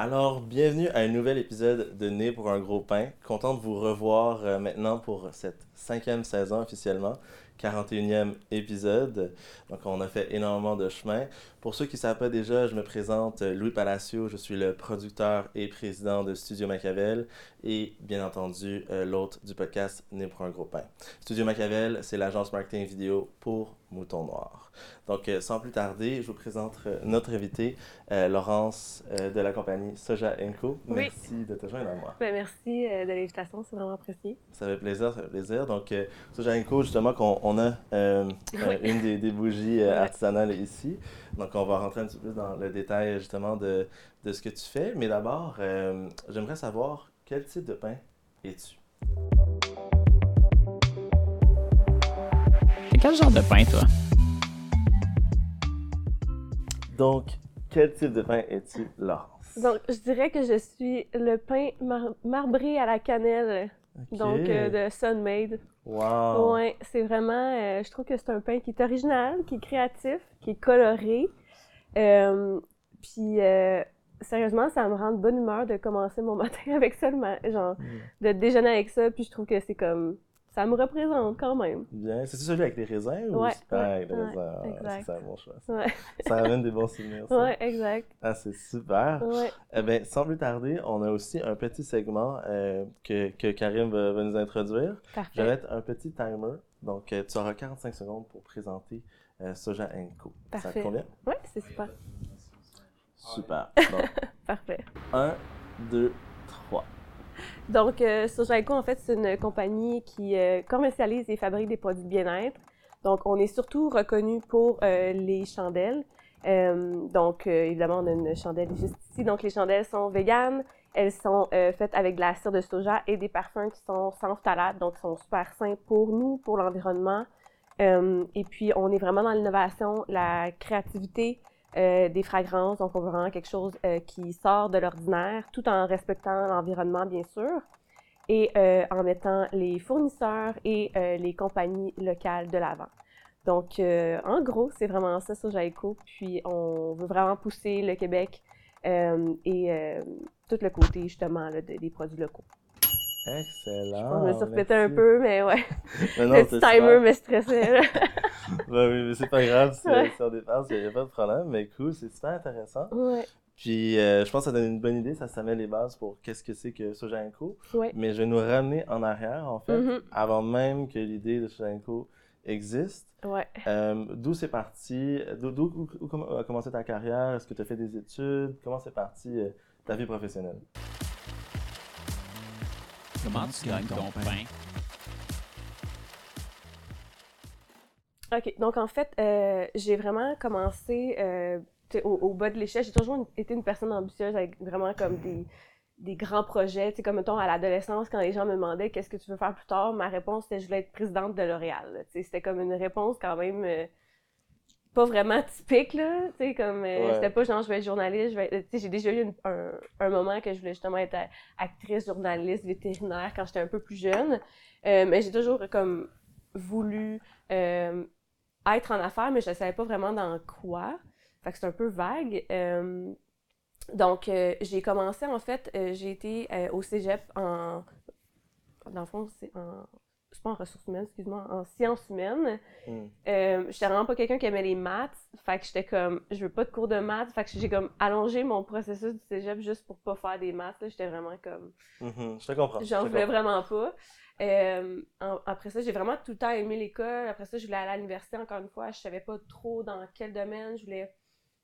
Alors, bienvenue à un nouvel épisode de Né pour un gros pain. Content de vous revoir euh, maintenant pour cette cinquième saison officiellement. 41e épisode. Donc, on a fait énormément de chemin. Pour ceux qui ne savent pas déjà, je me présente euh, Louis Palacio. Je suis le producteur et président de Studio Machiavel et, bien entendu, euh, l'hôte du podcast Né pour un gros pain. Studio Machiavel, c'est l'agence marketing vidéo pour Mouton Noir. Donc, euh, sans plus tarder, je vous présente notre invité, Laurence de la compagnie Soja Co. Merci de te joindre à moi. Ben, merci de l'invitation, c'est vraiment apprécié. Ça fait plaisir, ça fait plaisir. Donc, Soja Co, justement, qu'on on a euh, euh, une des, bougies euh, artisanales ici. Donc, on va rentrer un petit peu dans le détail justement de, de ce que tu fais. Mais d'abord, j'aimerais savoir quel type de pain es-tu? Quel genre de pain, toi? Donc, quel type de pain es-tu, Laurence? Donc, je dirais que je suis le pain marbré à la cannelle. Donc, de Sunmade. Wow! Ouais, c'est vraiment. Euh, je trouve que c'est un pain qui est original, qui est créatif, qui est coloré. Euh, puis, euh, sérieusement, ça me rend de bonne humeur de commencer mon matin avec ça, genre, mm. de déjeuner avec ça. Puis, je trouve que c'est comme ça me représente quand même. Bien. C'est-tu celui avec les raisins? Ou... Ouais. Ah, les raisins. Ah, c'est un bon choix. Ouais. ça ramène des bons souvenirs. Ça. Ouais, exact. Ah, c'est super. Ouais. Eh bien, sans plus tarder, on a aussi un petit segment euh, que, que, Karim va, nous introduire. Parfait. Je vais mettre un petit timer. Donc, euh, tu auras 45 secondes pour présenter euh, Soja Co. Parfait. Ça te convient? Oui, c'est super. Super. Parfait. Un, deux, trois. Donc, euh, en fait, c'est une compagnie qui euh, commercialise et fabrique des produits de bien-être. Donc, on est surtout reconnu pour euh, les chandelles. Euh, donc, évidemment, on a une chandelle juste ici. Donc, les chandelles sont véganes. Elles sont faites avec de la cire de soja et des parfums qui sont sans phtalates, donc qui sont super sains pour nous, pour l'environnement. et puis, on est vraiment dans l'innovation, la créativité, euh, des fragrances. Donc, on veut vraiment quelque chose euh, qui sort de l'ordinaire, tout en respectant l'environnement, bien sûr, et euh, en mettant les fournisseurs et les compagnies locales de l'avant. Donc, en gros, c'est vraiment ça sur Jaïco. Puis, on veut vraiment pousser le Québec et tout le côté, justement, des produits locaux. Excellent. Je me suis un peu, mais ouais. le petit timer me stressait. ben oui, mais c'est pas grave si, ouais. on dépasse, il n'y a pas de problème. Mais cool, c'est super intéressant. Ouais. Puis euh, je pense que ça donne une bonne idée, ça, ça met les bases pour qu'est-ce que c'est que Sojanko. Ouais. Mais je vais nous ramener en arrière, en fait, mm-hmm. avant même que l'idée de Sojanko existe. Ouais. Euh, d'où c'est parti? D'où a commencé ta carrière? Est-ce que tu as fait des études? Comment c'est parti euh, ta vie professionnelle? Comment tu gagnes ton pain? OK. Donc, en fait, euh, j'ai vraiment commencé euh, au, bas de l'échelle. J'ai toujours été une personne ambitieuse avec vraiment comme des, des grands projets. sais, comme, mettons, à l'adolescence, quand les gens me demandaient qu'est-ce que tu veux faire plus tard, ma réponse, c'était je voulais être présidente de L'Oréal. C'était comme une réponse quand même euh, pas vraiment typique, là. Tu sais, comme, c'était pas genre je vais être journaliste. Tu sais, j'ai déjà eu un, un, moment que je voulais justement être actrice, journaliste, vétérinaire quand j'étais un peu plus jeune. mais j'ai toujours comme voulu être en affaires, mais je ne savais pas vraiment dans quoi. Fait que c'est un peu vague. Euh, donc, euh, j'ai commencé, en fait, euh, j'ai été au cégep en. Dans le fond, c'est en. C'est pas en ressources humaines, excuse-moi, en sciences humaines. Mm. j'étais vraiment pas quelqu'un qui aimait les maths. Fait que j'étais comme, je veux pas de cours de maths. Fait que j'ai comme allongé mon processus du cégep juste pour pas faire des maths. J'étais vraiment comme. Mm-hmm. je te comprends. J'en voulais vraiment pas. Euh, après ça, j'ai vraiment tout le temps aimé l'école. Après ça, je voulais aller à l'université encore une fois. Je savais pas trop dans quel domaine. Je voulais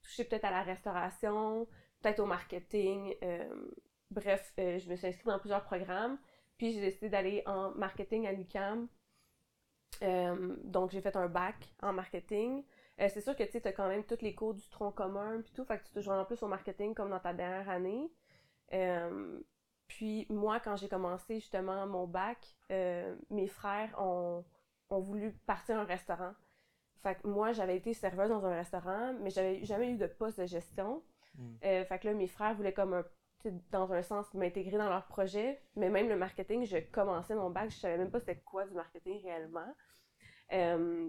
toucher peut-être à la restauration, peut-être au marketing. Euh, bref, euh, je me suis inscrite dans plusieurs programmes. Puis j'ai décidé d'aller en marketing à l'UQAM. donc j'ai fait un bac en marketing. c'est sûr que tu as quand même tous les cours du tronc commun puis tout, fait que tu te en plus au marketing comme dans ta dernière année. Puis moi, quand j'ai commencé justement mon bac, euh, mes frères ont, voulu partir à un restaurant. Fait que moi, j'avais été serveuse dans un restaurant, mais j'avais jamais eu de poste de gestion. Hmm. Euh, fait que là, mes frères voulaient comme un, dans un sens m'intégrer dans leur projet, mais même le marketing, je commençais mon bac, je savais même pas c'était quoi du marketing réellement. Euh,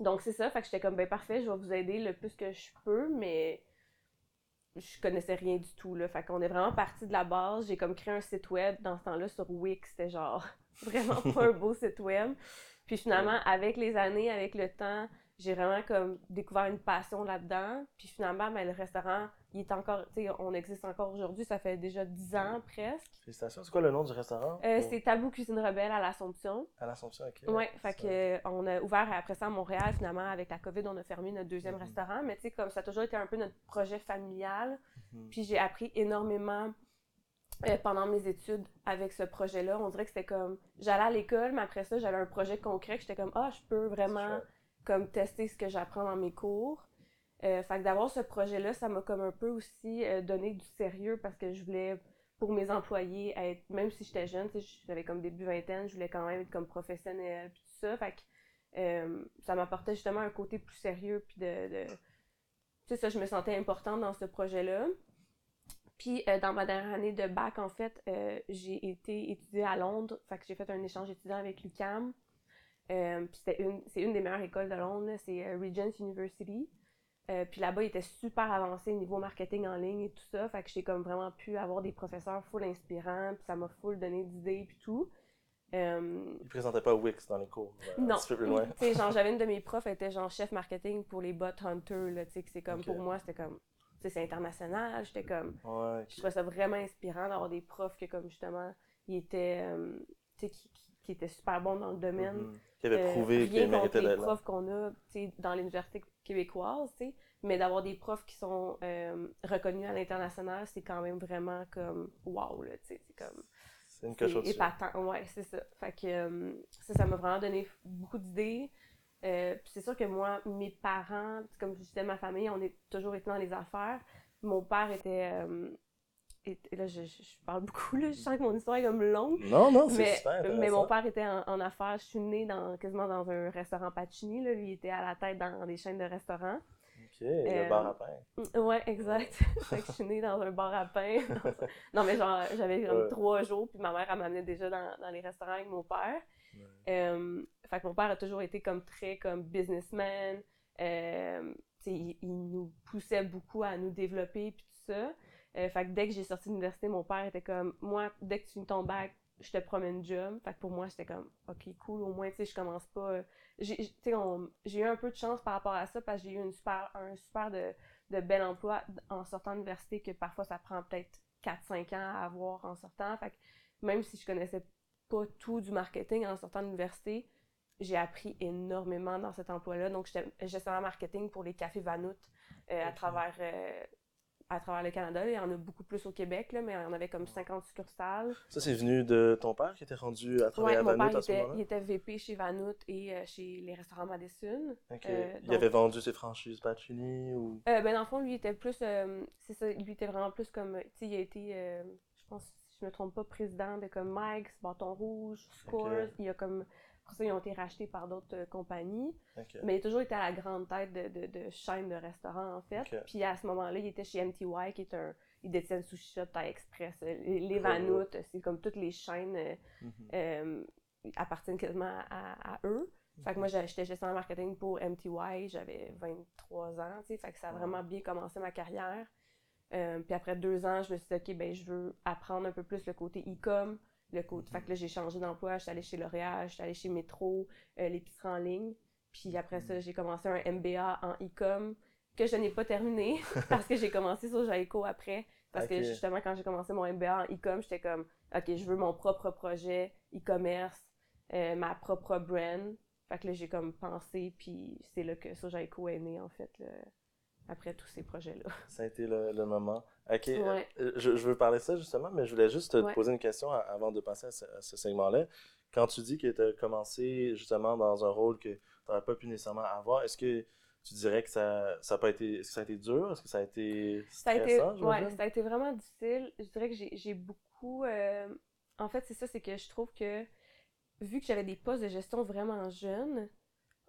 donc c'est ça, fait que j'étais comme ben parfait, je vais vous aider le plus que je peux, mais je connaissais rien du tout, là. Fait qu'on est vraiment parti de la base. J'ai comme créé un site web dans ce temps-là sur Wix. C'était genre vraiment pas un beau site web. Puis finalement, avec les années, avec le temps, j'ai vraiment comme découvert une passion là-dedans. Puis finalement, ben, le restaurant, il est encore, on existe encore aujourd'hui, ça fait déjà 10 ans presque. Félicitations. C'est quoi le nom du restaurant? Euh, c'est Tabou Cuisine Rebelle à l'Assomption. À l'Assomption, ok. Ouais, fait Ça- que euh, on a ouvert après ça à Montréal, finalement, avec la COVID, on a fermé notre deuxième Mhm. restaurant. Mais tu sais, comme ça a toujours été un peu notre projet familial. Mhm. Puis j'ai appris énormément euh, pendant mes études avec ce projet-là. On dirait que c'était comme, j'allais à l'école, mais après ça, j'avais un projet concret que j'étais comme, ah, je peux vraiment comme tester ce que j'apprends dans mes cours. Euh, fait que d'avoir ce projet-là, ça m'a comme un peu aussi euh, donné du sérieux parce que je voulais, pour mes employés, être, même si j'étais jeune, j'avais comme début vingtaine, je voulais quand même être comme professionnelle, puis tout ça. Fait euh, ça m'apportait justement un côté plus sérieux, puis de... tu sais, ça, je me sentais importante dans ce projet-là. Puis, dans ma dernière année de bac, en fait, j'ai été étudier à Londres. J'ai fait un échange étudiant avec l'UQAM. Euh, puis c'était une, c'est une des meilleures écoles de Londres, c'est Regent University. Euh, puis là-bas, il était super avancé niveau marketing en ligne et tout ça. Fait que j'ai comme vraiment pu avoir des professeurs full inspirants, puis ça m'a full donné d'idées puis tout. Euh, Ils présentaient pas Wix dans les cours. euh, non. Un petit peu plus loin. Genre, j'avais une de mes profs, elle était genre chef marketing pour les bot hunters, là, tu sais, que c'est comme, pour moi, c'était comme, tu sais, c'est international, j'étais comme, Ouais. je trouvais ça vraiment inspirant d'avoir des profs que, comme, justement, ils étaient, euh, tu sais, qui, qui, qui étaient super bons dans le domaine. Mhm. Qui avait Euh, prouvé contre méritaient les d'être là. profs qu'on a, dans l'université québécoise, mais d'avoir des profs qui sont euh, reconnus à l'international, c'est quand même vraiment comme, wow, là, tu sais, c'est comme... C'est une coche épatant, ouais, c'est ça. Fait que euh, ça, ça m'a vraiment donné beaucoup d'idées. Euh, puis c'est sûr que moi, mes parents, comme je disais, ma famille, on est toujours été dans les affaires. Mon père était. Était- là, je, je- parle beaucoup, là, je sens que mon histoire est comme longue. Non, non, c'est super mais mon père était en, en affaires. Je suis née dans, quasiment dans un restaurant Pacini. Là. Lui, il était à la tête dans des chaînes de restaurants. Ok, le Euh, bar à pain. Mm, Ouais, exact. fait que je suis née dans un bar à pain. non, mais genre, j'avais comme Ouais. trois jours, puis ma mère, elle m'amenait déjà dans, dans les restaurants avec mon père. Euh, fait que mon père a toujours été comme très comme businessman. Euh, il, il nous poussait beaucoup à nous développer, puis tout ça. Euh, fait que dès que j'ai sorti de l'université, mon père était comme, moi, dès que tu finis ton bac, je te promets une job. Fait que pour moi, c'était comme, ok, cool, au moins, tu sais, je commence pas. euh, J'ai eu un peu de chance par rapport à ça parce que j'ai eu une super, un super de, de bel emploi en sortant de l'université que parfois ça prend peut-être 4-5 ans à avoir en sortant. Fait que même si je connaissais pas tout du marketing en sortant de l'université, j'ai appris énormément dans cet emploi-là. Donc, j'étais gestionnaire marketing pour les cafés Vanout euh, à, travers, euh, à travers le Canada. Il y en a beaucoup plus au Québec, là, mais il y en avait comme 50 succursales. Ça, c'est venu de ton père qui était rendu à travailler Ouais, à mon Vanout père à ce était, moment-là? il était VP chez Vanout et euh, chez les restaurants Madison. Ok. euh, il donc- avait vendu ses franchises Pacini ou... Euh, ben, dans le fond, lui était plus. euh, c'est ça, lui était vraiment plus comme. Tu sais, il a été, euh, je pense, si je me trompe pas, président de comme Mike's, Bâton Rouge, Scores. Ok. Il a comme. Ça, ils ont été rachetés par d'autres euh, compagnies. Mais il a toujours été à la grande tête de, de, de chaînes de restaurants, en fait. Puis à ce moment-là, il était chez MTY, qui est un. Il détient le sushi shop Thai Express. euh, Les, Cool. Vanout, c'est comme toutes les chaînes euh, Mhm. euh, appartiennent quasiment à, à eux. Fait que moi, j'ai- j'étais gestionnaire marketing pour MTY, j'avais 23 ans, tu sais, fait que ça a vraiment bien commencé ma carrière. Euh, puis après deux ans, je me suis dit, OK, ben, je veux apprendre un peu plus le côté e-com, le côté... Fait que là, j'ai changé d'emploi, je suis allée chez L'Oréal, je suis allée chez Metro, euh, l'épicerie en ligne. Puis après ça, j'ai commencé un MBA en e-com que je n'ai pas terminé parce que j'ai commencé sur Jaico après. Parce que justement, quand j'ai commencé mon MBA en e-com, j'étais comme, OK, je veux mon propre projet e-commerce, euh, ma propre brand. Fait que là, j'ai comme pensé, puis c'est là que Sojaico est né, en fait, après tous ces projets-là. Ça a été le, le moment. Ok, Ouais. euh, je, je veux parler de ça justement, mais je voulais juste te Ouais. poser une question avant de passer à ce, segment-là. Quand tu dis que tu as commencé justement dans un rôle que tu n'aurais pas pu nécessairement avoir, est-ce que tu dirais que ça ça a pas été est-ce que ça a été dur? Est-ce que ça a été Ça a été, stressant ouais, ça a été vraiment difficile. Je dirais que j'ai beaucoup. euh, En fait, c'est ça, c'est que je trouve que vu que j'avais des postes de gestion vraiment jeunes,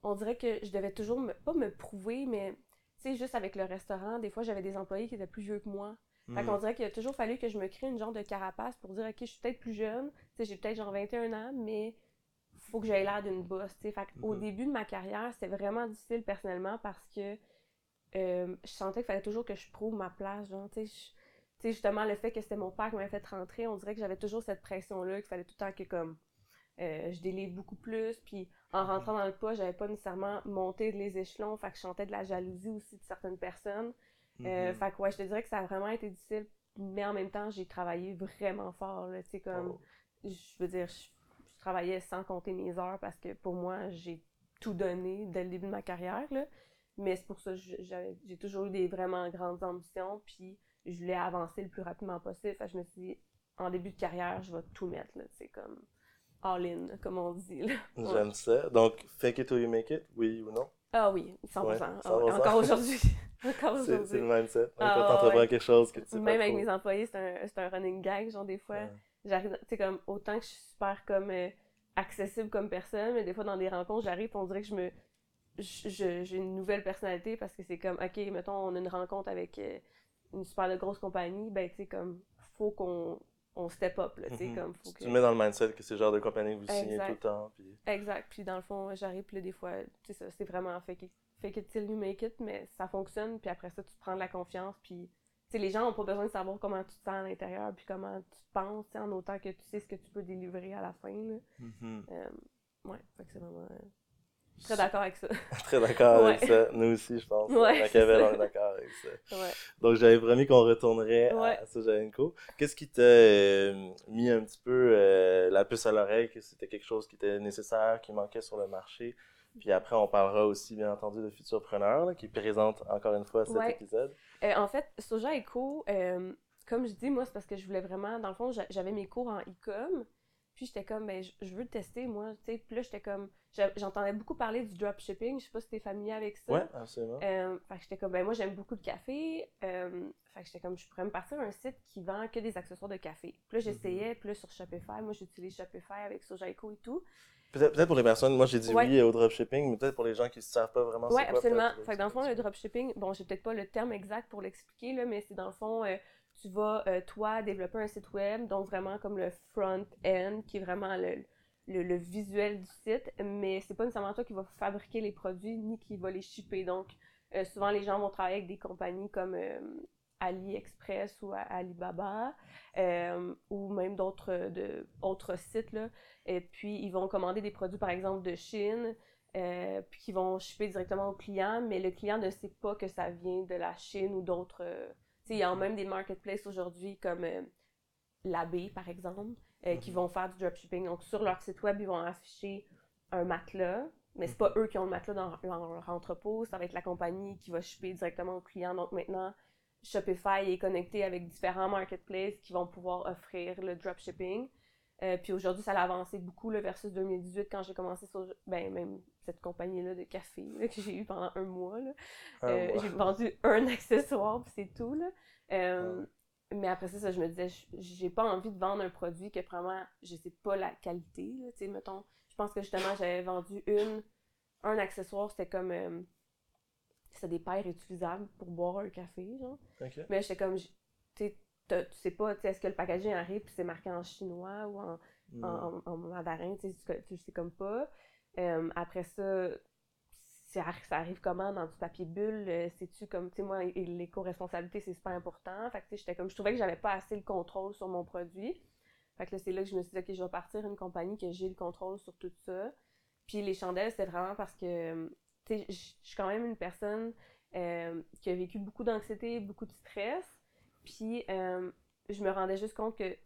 on dirait que je devais toujours me, pas me prouver, mais sais, juste avec le restaurant, des fois j'avais des employés qui étaient plus vieux que moi. Fait qu'on Hmm. dirait qu'il a toujours fallu que je me crée une genre de carapace pour dire, OK, je suis peut-être plus jeune, tu sais, j'ai peut-être genre 21 ans, mais faut que j'aie l'air d'une bosse, tu sais. Fait qu'au Mhm. début de ma carrière, c'était vraiment difficile personnellement parce que euh, je sentais qu'il fallait toujours que je prouve ma place, genre, tu sais, je- tu sais, justement, le fait que c'était mon père qui m'avait fait rentrer, on dirait que j'avais toujours cette pression-là, qu'il fallait tout le temps que, comme, euh, je délivre beaucoup plus, puis en rentrant dans le pas, j'avais pas nécessairement monté les échelons, fait que je sentais de la jalousie aussi de certaines personnes. Euh, Mhm. fait que ouais, je te dirais que ça a vraiment été difficile, mais en même temps, j'ai travaillé vraiment fort, là, tu sais, comme, Oh. je veux dire, je, je travaillais sans compter mes heures parce que pour moi, j'ai tout donné dès le début de ma carrière, là. Mais c'est pour ça que j'ai toujours eu des vraiment grandes ambitions, puis je voulais avancer le plus rapidement possible. Fait que je me suis dit, en début de carrière, je vais tout mettre, là, c'est comme all-in, comme on dit, là. Ouais. J'aime ça. Donc, fake it till you make it, oui ou non? Ah oui, 100%. Ouais, Ah ouais, 100%. Encore aujourd'hui. Encore C'est c'est aujourd'hui. le mindset. Ah, quand t'entreprends ouais. quelque chose que tu sais pas Même avec trop. mes employés, c'est un, c'est un running gag, genre des fois. J'arrive, tu sais, comme, autant que je suis super comme euh, accessible comme personne, mais des fois dans des rencontres, j'arrive, on dirait que je me. je- je- J'ai une nouvelle personnalité parce que c'est comme, ok, mettons, on a une rencontre avec euh, une super de grosse compagnie, ben, tu sais, comme, faut qu'on on step up, là, tu sais, Mhm. comme, faut que. Tu te mets dans le mindset que c'est le genre de compagnie que vous signez Exact. tout le temps. Puis... Exact. Puis dans le fond, j'arrive, puis là, des fois, tu sais, ça, c'est vraiment fake it, fake it till you make it, mais ça fonctionne, puis après ça, tu prends de la confiance, puis, tu sais, les gens n'ont pas besoin de savoir comment tu te sens à l'intérieur, puis comment tu penses, tu sais, en autant que tu sais ce que tu peux délivrer à la fin, là. Euh, ouais, fait que c'est vraiment... euh, très d'accord avec ça. Très d'accord avec ça. Nous aussi, je pense. Ouais, Machiavel, on est d'accord avec ça. ouais. Donc, j'avais promis qu'on retournerait Ouais. à Sojalenko. Qu'est-ce qui t'a euh, mis un petit peu euh, la puce à l'oreille, que c'était quelque chose qui était nécessaire, qui manquait sur le marché? Puis après, on parlera aussi, bien entendu, de Futurpreneur, là, qui présente encore une fois cet épisode. Euh, en fait, Soja Eco, comme je dis, moi, c'est parce que je voulais vraiment, dans le fond, j'a- j'avais mes cours en e-com, puis j'étais comme, ben, je veux le tester, moi, tu sais, puis là, j'étais comme, j'entendais beaucoup parler du dropshipping, je sais pas si t'es familier avec ça. Ouais, absolument. Euh, fait que j'étais comme, ben moi j'aime beaucoup le café. Euh, fait que j'étais comme, je pourrais me partir un site qui vend que des accessoires de café. Puis là, j'essayais, puis là, sur Shopify, moi j'utilise Shopify avec Sojaiko et tout. Peut-être peut-être pour les personnes, moi j'ai dit Ouais. oui au dropshipping, mais peut-être pour les gens qui ne savent pas vraiment Ouais, c'est quoi. absolument. peut-être, Fait que dans le fond, le dropshipping, bon, j'ai peut-être pas le terme exact pour l'expliquer, là, mais c'est dans le fond, euh, tu vas, euh, toi, développer un site web, donc vraiment comme le front-end, qui est vraiment le, le, visuel du site, mais c'est pas nécessairement toi qui va fabriquer les produits ni qui va les shipper. Donc, euh, souvent, les gens vont travailler avec des compagnies comme euh, AliExpress ou Alibaba, ou même d'autres sites, là. Et puis, ils vont commander des produits, par exemple, de Chine, puis qui vont shipper directement au client, mais le client ne sait pas que ça vient de la Chine ou d'autres. Il y a même des marketplaces aujourd'hui comme euh, l'AB, par exemple, euh, qui Mhm. vont faire du dropshipping. Donc, sur leur site web, ils vont afficher un matelas, mais c'est pas eux qui ont le matelas dans leur, dans leur entrepôt, ça va être la compagnie qui va shipper directement au client. Donc, maintenant, Shopify est connecté avec différents marketplaces qui vont pouvoir offrir le dropshipping. Euh, puis aujourd'hui, ça a avancé beaucoup là, versus 2018 quand j'ai commencé sur ben, même cette compagnie-là de café là, que j'ai eu pendant un mois. là. Euh, j'ai vendu un accessoire, puis c'est tout. Là. Euh, Mais après ça, ça, je me disais, j'ai pas envie de vendre un produit que vraiment, je sais pas la qualité. Là, mettons, je pense que justement, j'avais vendu une, un accessoire, c'était comme. euh, c'était des paires utilisables pour boire un café, genre. Mais j'étais comme, tu sais, pas, est-ce que le packaging arrive puis c'est marqué en chinois ou en, Hmm. en, en mandarin, tu sais, tu- tu sais comme pas. Euh, après ça, ça arrive comment dans du papier bulle? euh, C'est-tu comme, tu sais, moi, l'éco-responsabilité, c'est super important. Fait que, tu sais, j'étais comme, je trouvais que j'avais pas assez le contrôle sur mon produit. Fait que là, c'est là que je me suis dit, OK, je vais partir une compagnie que j'ai le contrôle sur tout ça. Puis les chandelles, c'est vraiment parce que, tu sais, je suis quand même une personne euh, qui a vécu beaucoup d'anxiété, beaucoup de stress. Puis euh, je me rendais juste compte que,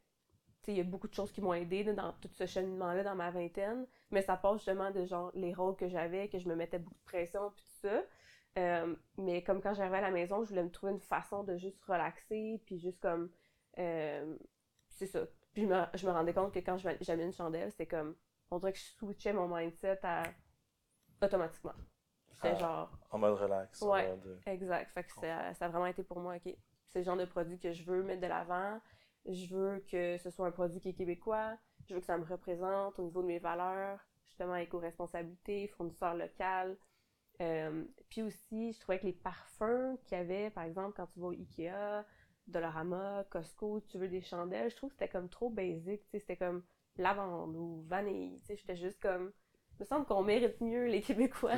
il y a beaucoup de choses qui m'ont aidé dans tout ce cheminement-là dans ma vingtaine. Mais ça passe justement de genre les rôles que j'avais, que je me mettais beaucoup de pression, puis tout ça. Euh, mais comme quand j'arrivais à la maison, je voulais me trouver une façon de juste relaxer, puis juste comme. euh, c'est ça. Puis je me, je me rendais compte que quand j'avais une chandelle, c'était comme. On dirait que je switchais mon mindset à. automatiquement. C'était Ah. genre. En mode relax. en Ouais. mode, euh, Exact. Fait que ça, ça a vraiment été pour moi, OK. C'est le genre de produit que je veux mettre de l'avant. Je veux que ce soit un produit qui est québécois. Je veux que ça me représente au niveau de mes valeurs. Justement, éco-responsabilité, fournisseur local. Euh, puis aussi, je trouvais que les parfums qu'il y avait, par exemple, quand tu vas au Ikea, Dollarama, Costco, tu veux des chandelles, je trouve que c'était comme trop basic. tu sais, C'était comme lavande ou vanille. tu sais, J'étais juste comme. me semble qu'on mérite mieux, les Québécois.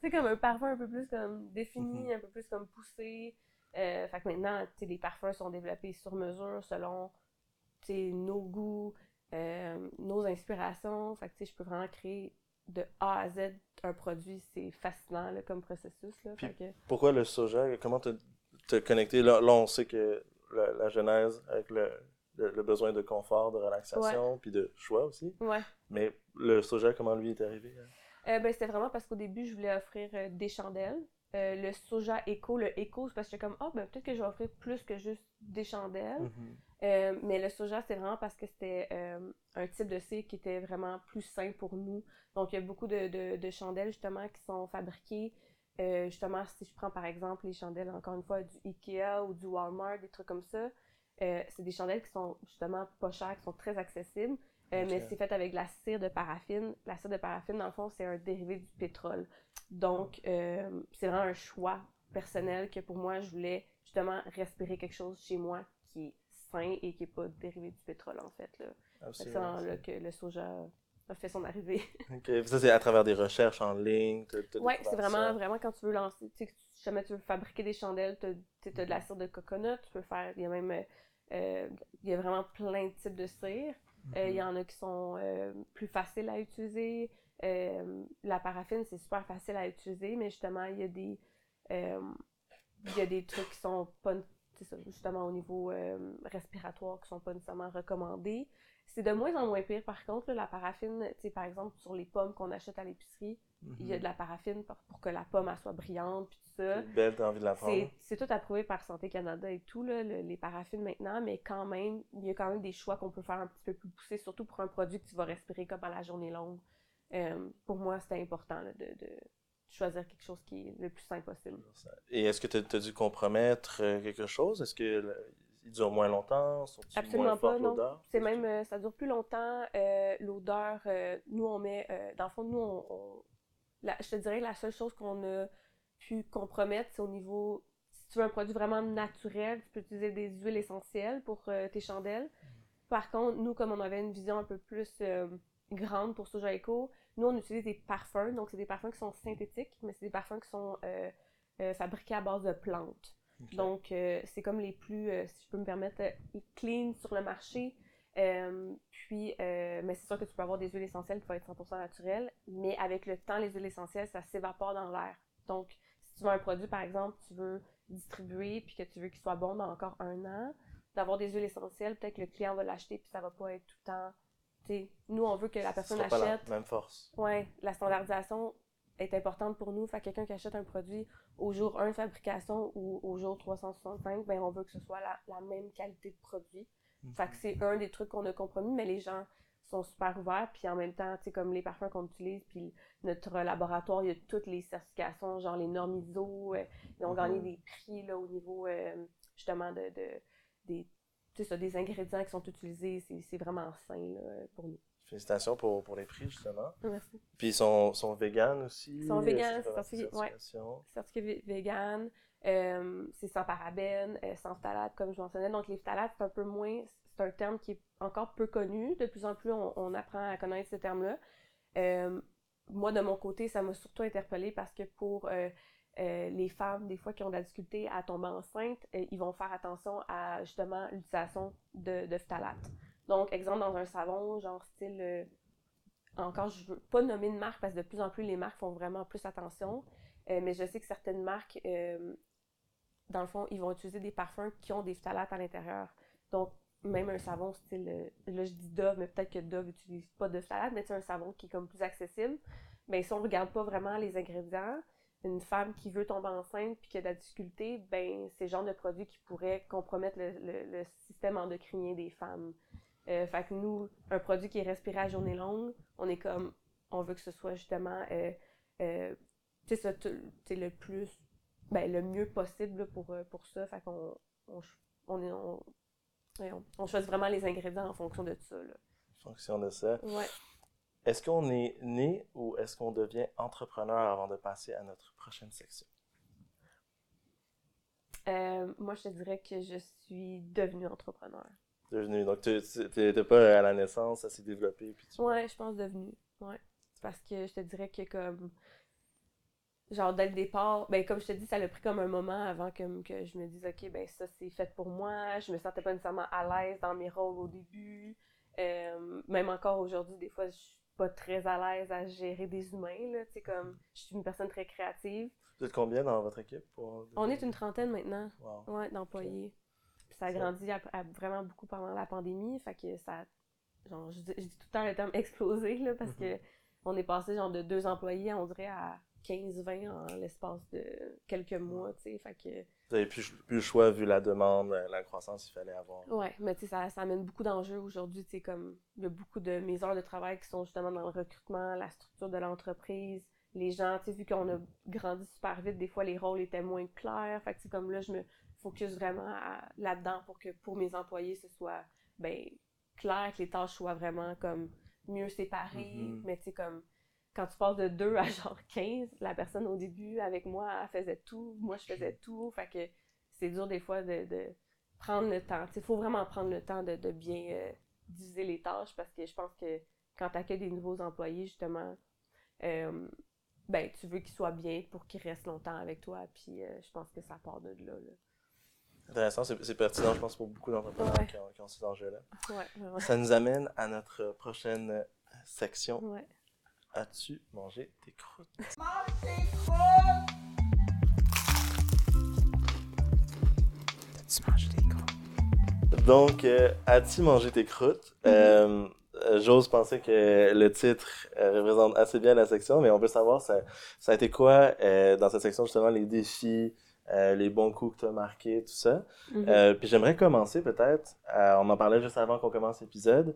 C'est comme un parfum un peu plus comme défini, Mhm. un peu plus comme poussé. Euh, fait que maintenant, les parfums sont développés sur mesure selon nos goûts, euh, nos inspirations. Fait que je peux vraiment créer de A à Z un produit. C'est fascinant là, comme processus. Là. Puis- que- Pourquoi le soja? Comment te, te connecter? Là, là, on sait que la, la genèse avec le, le, le besoin de confort, de relaxation, puis de choix aussi. ouais. Mais le soja, comment lui est arrivé? hein? Euh, ben, c'était vraiment parce qu'au début, je voulais offrir euh, des chandelles. Euh, le soja éco, le éco, c'est parce que j'étais comme, ah, ben peut-être que je vais offrir plus que juste des chandelles. Mhm. Euh, mais le soja, c'est vraiment parce que c'était euh, un type de cire qui était vraiment plus sain pour nous. Donc, il y a beaucoup de, de, de chandelles, justement, qui sont fabriquées. justement, si je prends par exemple les chandelles, encore une fois, du Ikea ou du Walmart, des trucs comme ça, c'est des chandelles qui sont justement pas chères, qui sont très accessibles. Euh. Mais c'est fait avec de la cire de paraffine. La cire de paraffine, dans le fond, c'est un dérivé du pétrole. Donc, euh, c'est vraiment un choix personnel que pour moi, je voulais justement respirer quelque chose chez moi qui est sain et qui n'est pas dérivé du pétrole, en fait. Là. C'est ça là, que le soja a fait son arrivée. Ok, puis Ça, c'est à travers des recherches en ligne. découvert c'est vraiment, ça. vraiment quand tu veux lancer, tu sais, si jamais tu veux fabriquer des chandelles, tu as, de la cire de coconut, tu peux faire, il y a même, euh, il y a vraiment plein de types de cire. Euh, Il y en a qui sont euh, plus faciles à utiliser. Euh, la paraffine, c'est super facile à utiliser, mais justement, il y a des, il y a des trucs qui sont pas, justement au niveau respiratoire, qui sont pas nécessairement recommandés. C'est de moins en moins pire, par contre, la paraffine, par exemple, sur les pommes qu'on achète à l'épicerie, il y a de la paraffine pour, pour que la pomme, elle soit brillante, puis tout ça. Belle, t'as envie de la prendre. C'est tout approuvé par Santé Canada et tout, là, le- les paraffines maintenant, mais quand même, il y a quand même des choix qu'on peut faire un petit peu plus poussés, surtout pour un produit que tu vas respirer comme à la journée longue. Euh, pour moi, c'était important là, de, de choisir quelque chose qui est le plus sain possible. Et est-ce que tu as, dû compromettre euh, quelque chose? Est-ce que il dure moins longtemps? Absolument moins pas, non. C'est même, euh, ça dure plus longtemps. euh, L'odeur, euh, nous, on met, dans le fond, nous, on, on- la- je te dirais, la seule chose qu'on a pu compromettre, c'est au niveau, si tu veux un produit vraiment naturel, tu peux utiliser des huiles essentielles pour euh, tes chandelles. Par contre, nous, comme on avait une vision un peu plus euh, grande pour Soja Eco, nous, on utilise des parfums. Donc, c'est des parfums qui sont synthétiques, mais c'est des parfums qui sont euh, fabriqués à base de plantes. Donc, c'est comme les plus, si je peux me permettre, clean sur le marché. Euh, puis, euh, mais c'est sûr que tu peux avoir des huiles essentielles qui vont être 100% naturelles, mais avec le temps, les huiles essentielles, ça s'évapore dans l'air. Donc, si tu veux un produit, par exemple, tu veux distribuer, puis que tu veux qu'il soit bon dans encore un an, d'avoir des huiles essentielles, peut-être que le client va l'acheter, puis ça va pas être tout le temps... tu sais, nous, on veut que la personne sera pas la achète. même force. Ouais, la standardisation est importante pour nous. Fait que quelqu'un qui achète un produit au jour 1 de fabrication ou au jour 365, ben on veut que ce soit la, la même qualité de produit. Fait que c'est un des trucs qu'on a compromis, mais les gens sont super ouverts. Puis en même temps, tu sais, comme les parfums qu'on utilise, puis notre laboratoire, il y a toutes les certifications, genre les normes ISO. euh, ils ont Mhm. gagné des prix là, au niveau euh, justement de, de- des, tu sais ça, des ingrédients qui sont utilisés. C'est c'est vraiment sain là, pour nous. Félicitations pour, pour les prix, justement. Merci. Puis ils sont, sont véganes aussi. Ils sont véganes, Est-ce que c'est tu as certifié, ouais. certification? certifié vé- vegan, euh, c'est sans parabènes, euh, sans phtalates, comme je mentionnais. Donc, les phtalates, c'est un peu moins, c'est un terme qui est encore peu connu. De plus en plus, on, apprend à connaître ce terme-là. Euh, moi, de mon côté, ça m'a surtout interpellée parce que pour les femmes, des fois, qui ont de la difficulté à tomber enceinte, ils vont faire attention à, justement, l'utilisation de, de phtalates. Donc, exemple, dans un savon, genre style... encore, je veux pas nommer une marque parce que de plus en plus, les marques font vraiment plus attention. Mais je sais que certaines marques, dans le fond, ils vont utiliser des parfums qui ont des phtalates à l'intérieur. Donc, même un savon style, euh, là je dis Dove, mais peut-être que Dove n'utilise pas de phtalates, mais c'est un savon qui est comme plus accessible. Mais si on regarde pas vraiment les ingrédients, une femme qui veut tomber enceinte puis qui a de la difficulté, ben c'est le genre de produit qui pourrait compromettre le, le- système endocrinien des femmes. Euh, fait que nous, un produit qui est respiré à journée longue, on est comme, on veut que ce soit justement, euh, euh, tu sais, le plus, ben, le mieux possible là, pour, euh, pour ça. Fait qu'on on, on, on, on- on choisit vraiment les ingrédients en fonction de ça. Là. Fonction de ça. Ouais. Est-ce qu'on est né ou est-ce qu'on devient entrepreneur avant de passer à notre prochaine section? Euh, moi, je te dirais que je suis devenue entrepreneur. Devenu. Donc, tu n'étais pas à la naissance, ça s'est développé. Puis tu... Ouais, je pense devenue. Ouais. parce que je te dirais que comme genre dès le départ, ben comme je te dis, ça a pris comme un moment avant que, que je me dise ok ben ça c'est fait pour moi. Je me sentais pas nécessairement à l'aise dans mes rôles au début. Euh, même encore aujourd'hui, des fois je suis pas très à l'aise à gérer des humains. Là, comme je suis une personne très créative. Vous êtes combien dans votre équipe? Pour... On est une trentaine maintenant. Ouais, d'employés. Ça a grandi vraiment beaucoup pendant la pandémie. Fait que ça. Genre, je dis, tout le temps le terme explosé là, parce mm-hmm. que on est passé genre de deux employés, on dirait, à 15-20 en l'espace de quelques mois, tu sais, fait que... Vous n'avez plus, plus, le choix vu la demande, euh, la croissance qu'il fallait avoir. Ouais, mais tu sais, ça, ça, amène beaucoup d'enjeux aujourd'hui, tu sais, comme il y a beaucoup de mes heures de travail qui sont justement dans le recrutement, la structure de l'entreprise, les gens, tu sais, vu qu'on a grandi super vite, des fois les rôles étaient moins clairs, fait que comme là, je me focus vraiment là-dedans pour que pour mes employés, ce soit, ben, clair, que les tâches soient vraiment comme mieux séparées, mm-hmm. mais tu sais, comme quand tu passes de 2 à genre 15, la personne au début avec moi, elle faisait tout, moi je faisais tout. Fait que c'est dur des fois de, prendre le temps. Il faut vraiment prendre le temps de, bien euh, diviser les tâches parce que je pense que quand tu accueilles des nouveaux employés, justement, euh, ben, tu veux qu'ils soient bien pour qu'ils restent longtemps avec toi. Puis euh, je pense que ça part de là. Intéressant, c'est pertinent, je pense, pour beaucoup d'entrepreneurs qui, ont, ces enjeux-là. ça nous amène à notre prochaine section. As-tu mangé tes croûtes? Mange tes croûtes! As-tu mangé tes croûtes? Donc, euh, as-tu mangé tes croûtes? Mm-hmm. Euh, euh, j'ose penser que le titre représente assez bien la section, mais on veut savoir, ça, ça a été quoi dans cette section, justement, les défis, les bons coups que tu as marqués, tout ça? Mm-hmm. puis j'aimerais commencer peut-être, on en parlait juste avant qu'on commence l'épisode,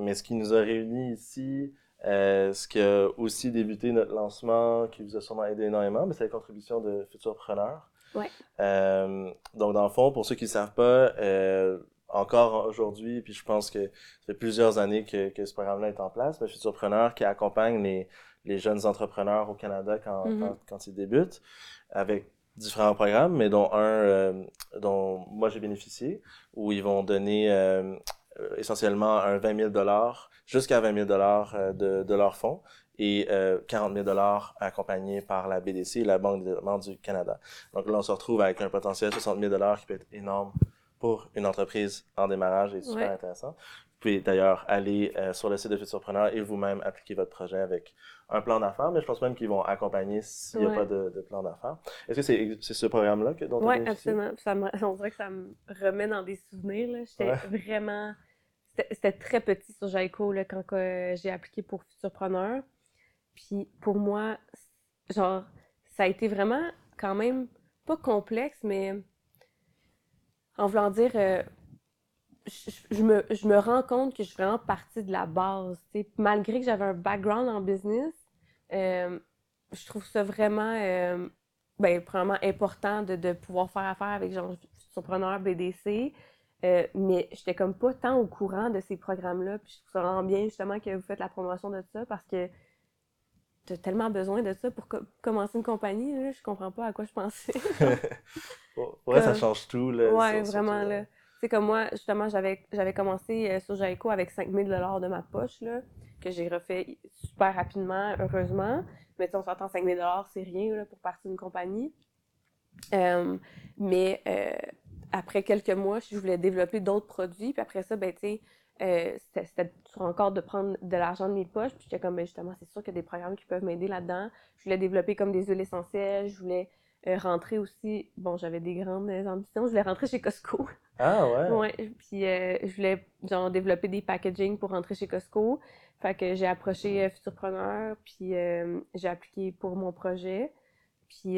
mais ce qui nous a réunis ici, euh, ce qui a aussi débuté notre lancement, qui vous a sûrement aidé énormément, c'est la contribution de Futurpreneurs. Ouais. Euh, donc, dans le fond, pour ceux qui ne savent pas, euh, encore aujourd'hui, puis je pense que ça fait plusieurs années que, que ce programme-là est en place, mais Futurpreneurs qui accompagne les, les jeunes entrepreneurs au Canada quand, mm-hmm. quand, quand, ils débutent, avec différents programmes, mais dont un euh, dont moi j'ai bénéficié, où ils vont donner euh, essentiellement un 20 000 dollars jusqu'à 20 000 dollars de, de leur fonds et euh, 40 000 dollars accompagnés par la BDC, la Banque de développement du Canada. Donc là, on se retrouve avec un potentiel de 60 000 dollars qui peut être énorme pour une entreprise en démarrage et super intéressant. Vous pouvez d'ailleurs aller euh, sur le site de Futurpreneur et vous-même appliquer votre projet avec un plan d'affaires, mais je pense même qu'ils vont accompagner s'il n'y a pas de, de, plan d'affaires. Est-ce que c'est c'est ce programme-là dont Oui, absolument. Ça me, on dirait que ça me remet dans des souvenirs. J'étais vraiment c'était très petit sur Jaico quand j'ai appliqué pour Futurpreneur. Puis pour moi, genre, ça a été vraiment quand même pas complexe, mais en voulant dire, euh, je, me, me, rends compte que je suis vraiment partie de la base. Malgré que j'avais un background en business, euh, je trouve ça vraiment, euh, ben, vraiment important de, de, pouvoir faire affaire avec genre BDC. Euh, mais j'étais comme pas tant au courant de ces programmes-là. Puis je trouve ça vraiment bien justement que vous faites la promotion de ça parce que tu as tellement besoin de ça pour commencer une compagnie. Là, je comprends pas à quoi je pensais. ouais, ça change tout. Là, ouais, vraiment. là. C'est comme moi, justement, j'avais, j'avais commencé euh, sur Jaico avec 5000 de ma poche, là, que j'ai refait super rapidement, heureusement. Mais on s'entend 5000 c'est rien là, pour partir d'une compagnie. Euh, mais après quelques mois, je voulais développer d'autres produits. Puis après ça, ben, tu sais, euh, c'était encore de prendre de l'argent de mes poches. Puis j'étais comme, ben, justement, c'est sûr qu'il y a des programmes qui peuvent m'aider là-dedans. Je voulais développer comme des huiles essentielles. Je voulais euh, rentrer aussi. Bon, j'avais des grandes ambitions. Je voulais rentrer chez Costco. Ah ouais? ouais. Puis euh, je voulais, genre, développer des packaging pour rentrer chez Costco. Fait que j'ai approché Futurpreneur. Puis j'ai appliqué pour mon projet. Puis,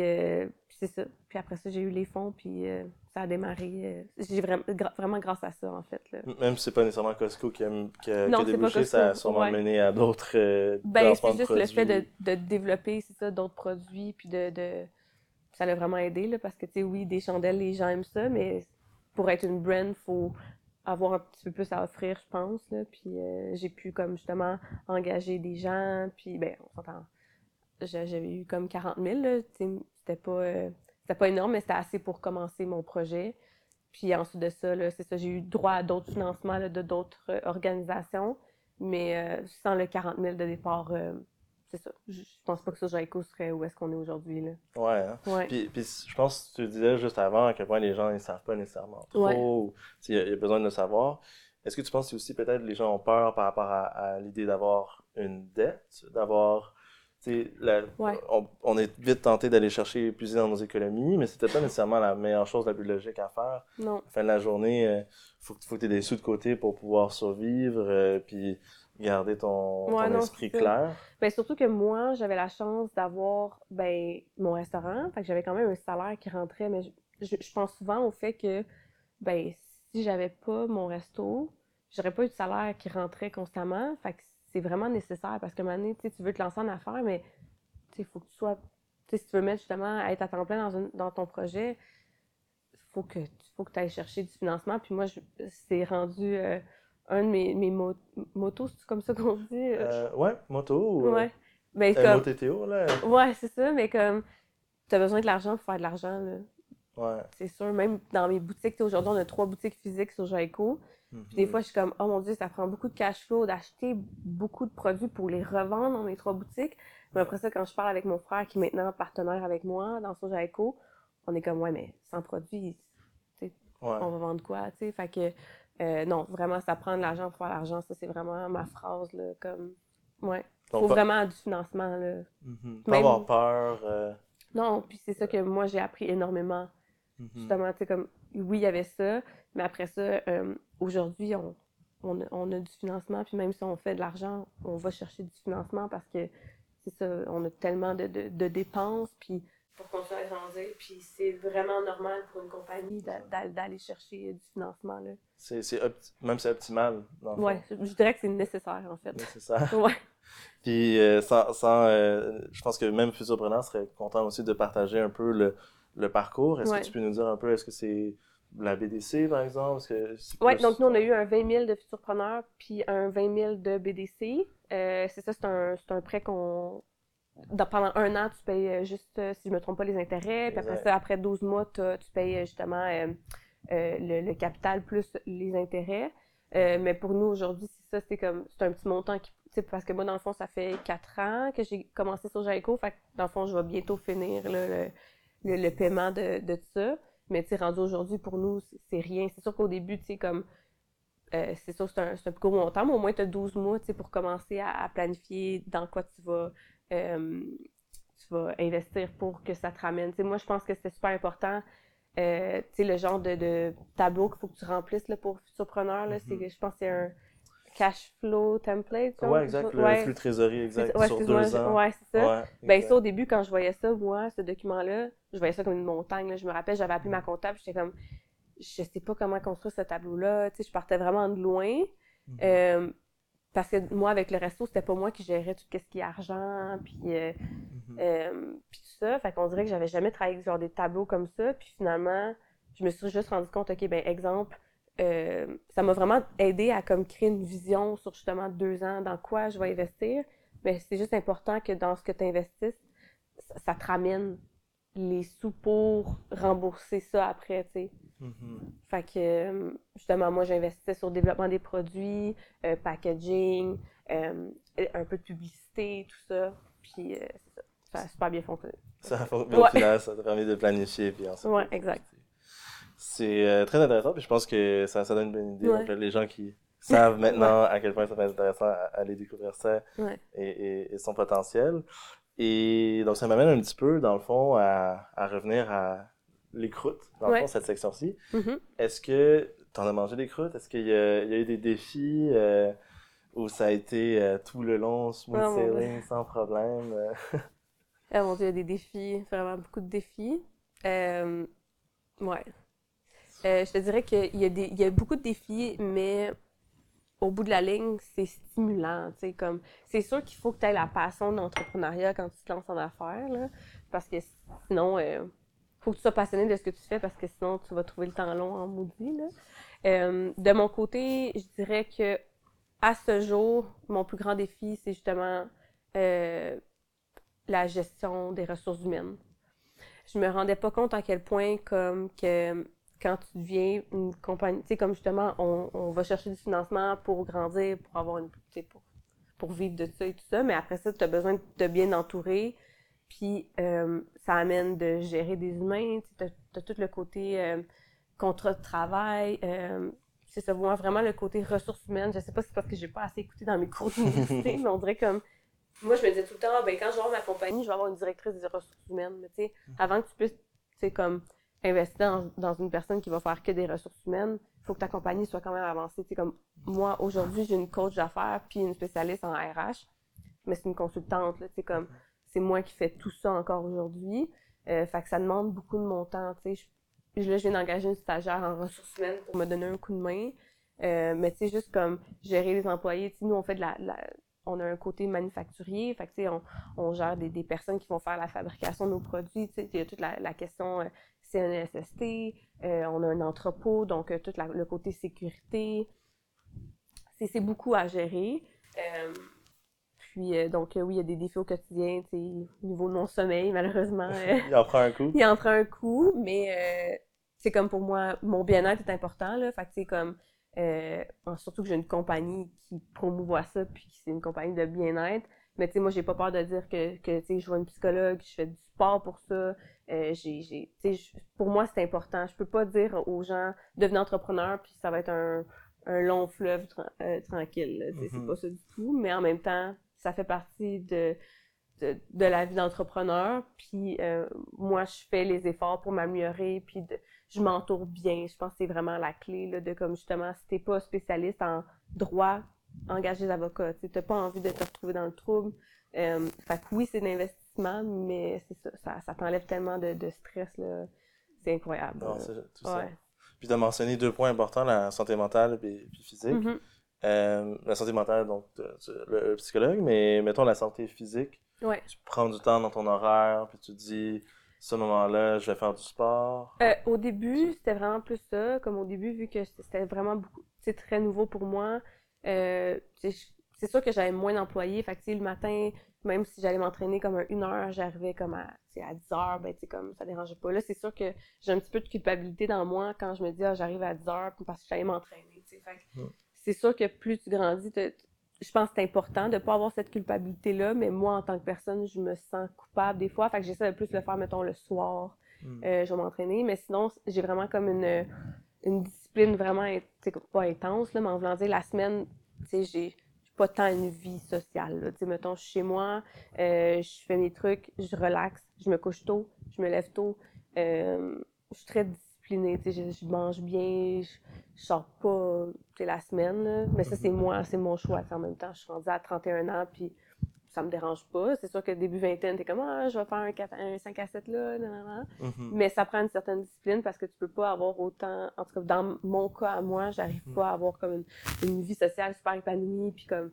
c'est ça. Puis après ça, j'ai eu les fonds. Puis ça a démarré. Euh, j'ai vraiment, vraiment grâce à ça, en fait. Là. Même si c'est pas nécessairement Costco qui a, qui a, débouché, ça a sûrement mené à d'autres. Euh, ben, c'est juste le fait de, de développer, c'est ça, d'autres produits, puis de, de. Ça l'a vraiment aidé, là, parce que, tu sais, oui, des chandelles, les gens aiment ça, mais pour être une brand, il faut avoir un petit peu plus à offrir, je pense. Là. Puis euh, j'ai pu, comme, justement, engager des gens, puis, ben, on s'entend. J'avais eu comme 40 000, là. C'était pas. C'était pas énorme, mais c'était assez pour commencer mon projet. Puis ensuite de ça, c'est ça, j'ai eu droit à d'autres financements de d'autres euh, organisations, mais euh, sans le 40 000 de départ, euh, c'est ça. Je, je pense pas que Sojaco serait où est-ce qu'on est aujourd'hui, là. Ouais, hein. Ouais. Puis, puis je pense que tu disais juste avant à quel point les gens ne savent pas nécessairement trop, Ouais. ou il y a besoin de le savoir. Est-ce que tu penses que aussi peut-être les gens ont peur par rapport à, à l'idée d'avoir une dette, d'avoir, la- Ouais. on, on est vite tenté d'aller chercher puiser dans nos économies, mais c'était pas nécessairement la meilleure chose, la plus logique à faire. Non. À la fin de la journée, euh, faut, que- faut que tu aies des sous de côté pour pouvoir survivre, euh, puis garder ton, Ouais, ton non, esprit clair. Ben, surtout que moi, j'avais la chance d'avoir ben, mon restaurant. Fait que j'avais quand même un salaire qui rentrait, mais je, je- je pense souvent au fait que ben, si j'avais pas mon resto, j'aurais pas eu de salaire qui rentrait constamment. Fait que c'est vraiment nécessaire parce moment donné, tu tu veux te lancer en affaires, mais il faut que tu sois. Tu sais, si tu veux mettre justement à être à temps plein dans, une- dans ton projet, faut que faut que tu ailles chercher du financement. Puis moi, c'est rendu euh, un de mes, mes mo- motos, c'est comme ça qu'on dit? euh, Euh, ouais, moto ou ouais. Euh, comme, MOTTO, là. Ouais, c'est ça, mais comme t'as besoin de l'argent pour faire de l'argent, là. Ouais. C'est sûr. Même dans mes boutiques, tu aujourd'hui, on a trois boutiques physiques sur Jaico. Puis des Mhm. fois, je suis comme, oh mon Dieu, ça prend beaucoup de cash flow d'acheter beaucoup de produits pour les revendre dans mes trois boutiques. Mais après ça, quand je parle avec mon frère, qui est maintenant partenaire avec moi dans son Jaico, on est comme, ouais, mais sans produits, Ouais. on va vendre quoi, tu sais? Fait que, euh, non, vraiment, ça prend de l'argent pour faire l'argent. Ça, c'est vraiment ma phrase, là, comme, ouais. Donc, Faut vraiment du financement, là. Mhm. Pas Même- avoir peur. euh, Non, puis c'est ça que moi, j'ai appris énormément. mhm. Justement, tu sais, comme, oui, il y avait ça, mais après ça, euh, aujourd'hui, on, on, a, on a du financement, puis même si on fait de l'argent, on va chercher du financement parce que, c'est ça, on a tellement de, de, de dépenses, puis pour continuer à grandir, puis c'est vraiment normal pour une compagnie d'a- d'a- d'aller chercher du financement, là. C'est, c'est même c'est optimal, Ouais, je je dirais que c'est nécessaire, en fait. ça. Ouais. Puis, euh, sans, sans, euh, je pense que même Futurpreneur serait content aussi de partager un peu le, le parcours. Est-ce Ouais. que tu peux nous dire un peu, est-ce que c'est la BDC, par exemple? Oui, plus- donc nous, on a eu un 20 000 de futurpreneurs puis un 20 000 de BDC. Euh, c'est ça, c'est un, un prêt qu'on. pendant un an, tu payes euh, juste, euh, si je ne me trompe pas, les intérêts. Puis après ça, après 12 mois, tu payes justement euh, euh, le, le capital plus les intérêts. Mais pour nous, aujourd'hui, c'est ça, c'est comme, c'est un petit montant qui. Parce que moi, dans le fond, ça fait 4 ans que j'ai commencé sur Jaico. Fait que dans le fond, je vais bientôt finir là, le, le, le paiement de, de ça. Mais tu rendu aujourd'hui, pour nous, c'est- rien. C'est sûr qu'au début, tu sais, comme. euh, c'est sûr, c'est un, c'est un plus gros montant, mais au moins, tu as 12 mois, tu sais, pour commencer à, à planifier dans quoi tu vas, euh, tu vas investir pour que ça te ramène. Moi, je pense que c'est super important. euh, tu sais, le genre de, de tableau qu'il faut que tu remplisses là, pour Futurpreneur, là, Mhm. je pense que c'est un cash flow template. genre, Ouais, exact. Le ouais. flux de trésorerie, exact. Ouais, sur deux ans. Ouais, c'est ça. Ben ça, au début, quand je voyais ça, moi, ce document-là, je voyais ça comme une montagne. là. Je me rappelle, j'avais appelé ma comptable, j'étais comme, je sais pas comment construire ce tableau-là. Tu sais, je partais vraiment de loin. Mhm. Euh, parce que moi, avec le resto, c'était pas moi qui gérais tout ce qui est argent, puis, euh, Mhm. euh, puis tout ça. Fait qu'on dirait que j'avais jamais travaillé avec genre des tableaux comme ça. Puis finalement, je me suis juste rendu compte, OK, ben exemple, euh, ça m'a vraiment aidé à comme créer une vision sur justement deux ans dans quoi je vais investir. Mais c'est juste important que dans ce que tu investisses, ça, ça te ramène les sous pour rembourser ça après, tu sais. Mhm. Fait que, euh, justement, moi, j'investissais sur le développement des produits, euh, packaging, euh, un peu de publicité, tout ça. Puis, euh, ça. Ça a super bien fonctionné. Ça, au Ouais. final, ça t'a permis de planifier. Puis ensuite, Ouais, exact. C'est euh, très intéressant, puis je pense que ça, ça donne une bonne idée. Ouais. Donc, les gens qui savent maintenant à quel point ça être intéressant à, à aller découvrir ça Ouais. et, et- et son potentiel. Et donc, ça m'amène un petit peu, dans le fond, à, à revenir à les croûtes, dans le fond, cette section-ci. Mhm. Est-ce que tu en as mangé des croûtes? Est-ce qu'il y, y a eu des défis euh, où ça a été euh, tout le long, smooth Oh, mon sailing, sans problème? Ah mon Dieu, il y a des défis, vraiment beaucoup de défis. Euh, ouais. Euh, je te dirais qu'il y, a y a beaucoup de défis, mais au bout de la ligne, c'est stimulant. c'est sûr qu'il faut que tu aies la passion de l'entrepreneuriat quand tu te lances en affaires, parce que sinon, il faut que tu sois passionné de ce que tu fais, parce que sinon, tu vas trouver le temps long en maudit. Euh, de mon côté, je dirais que à ce jour, mon plus grand défi, c'est justement euh, la gestion des ressources humaines. Je me rendais pas compte à quel point comme que quand tu deviens une compagnie, tu sais comme justement on, on va chercher du financement pour grandir, pour avoir une tu sais, pour, pour vivre de ça et tout ça. Mais après ça, tu as besoin de te bien entourer. Puis euh, ça amène de gérer des humains. Tu as, tout le côté euh, contrat de travail. Euh, c'est ça, vraiment le côté ressources humaines. Je sais pas si c'est parce que j'ai pas assez écouté dans mes cours d'université, mais on dirait comme. Moi, je me disais tout le temps, ah, ben, quand je vais avoir ma compagnie, je vais avoir une directrice des ressources humaines. Mais tu sais, Mhm. avant que tu puisses, tu sais, comme investir dans, une personne qui va faire que des ressources humaines, il faut que ta compagnie soit quand même avancée. Comme moi, aujourd'hui, j'ai une coach d'affaires puis une spécialiste en RH, mais c'est une consultante, sais, comme c'est moi qui fais tout ça encore aujourd'hui. Euh, fait que ça demande beaucoup de mon temps. Je, là, je viens d'engager une stagiaire en ressources humaines pour me donner un coup de main. Euh, mais tu sais, juste comme gérer les employés, nous, on fait de la, on a un côté manufacturier, fait que on, on gère des, des personnes qui vont faire la fabrication de nos produits, il y a toute la, la question euh, CNSST, euh, on a un entrepôt, donc euh, tout la- le côté sécurité. C'est beaucoup à gérer. Euh, puis, euh, donc, oui, il y a des défis au quotidien, au niveau de mon sommeil, malheureusement. Il en prend un coup. il en prend un coup, mais c'est comme pour moi, mon bien-être est important, là. Fait que c'est comme, surtout que j'ai une compagnie qui promouvoit ça, puis c'est une compagnie de bien-être. Mais tu sais, moi, j'ai pas peur de dire que, que tu sais, je vois une psychologue, je fais du sport pour ça. Euh, j'ai, j'ai, tu sais, je- pour moi, c'est important. Je peux pas dire aux gens, devenez entrepreneur, puis ça va être un, un long fleuve tra- euh, tranquille. C'est Mhm. pas ça du tout. Mais en même temps, ça fait partie de, de, de la vie d'entrepreneur. Puis euh, moi, je fais les efforts pour m'améliorer, puis de- je m'entoure bien. Je pense que c'est vraiment la clé là, de comme justement, si t'es pas spécialiste en droit, engage des avocats. Tu n'as pas envie de te retrouver dans le trouble. Euh, fait que oui, c'est l'investissement, mais c'est ça, ça, ça t'enlève tellement de, de stress. là. C'est incroyable. Non, ça. Puis tu as mentionné deux points importants, la santé mentale et puis physique. Mhm. Euh, la santé mentale, donc tu- le, le psychologue, mais mettons la santé physique. Ouais. Tu prends du temps dans ton horaire, puis tu dis, ce moment-là, je vais faire du sport. Euh, au début, c'était vraiment plus ça. Comme au début, vu que c'était vraiment beaucoup, c'est très nouveau pour moi. Euh, c'est sûr que j'avais moins d'employés. Fait que, le matin, même si j'allais m'entraîner comme à une heure, j'arrivais comme à, à 10 heures, ben, comme ça dérangeait pas. Là, c'est sûr que j'ai un petit peu de culpabilité dans moi quand je me dis, ah, j'arrive à 10 heures parce que j'allais m'entraîner, Mm. c'est sûr que plus tu grandis, je pense que c'est important de pas avoir cette culpabilité-là, mais moi, en tant que personne, je me sens coupable des fois. Fait que j'essaie de plus le faire, mettons, le soir. Mm. Euh, je vais m'entraîner, mais sinon, j'ai vraiment comme une, une discipline vraiment, pas intense, là, mais en voulant dire, la semaine, tu sais, j'ai pas tant une vie sociale. Tu sais, mettons, chez moi, euh, je fais mes trucs, je relaxe, je me couche tôt, je me lève tôt, euh, je suis très disciplinée, tu sais, je, mange bien, je, je sors pas, tu sais, la semaine, mais ça, c'est moi, c'est mon choix, en même temps, je suis rendue à 31 ans, puis ça me dérange pas. C'est sûr que début vingtaine, t'es comme, ah, je vais faire un, quatre- un 5 à 7 là, nan, nan, nan. Mhm. Mais ça prend une certaine discipline parce que tu peux pas avoir autant. En tout cas, dans mon cas à moi, j'arrive Mhm. pas à avoir comme une, une vie sociale super épanouie. Puis comme.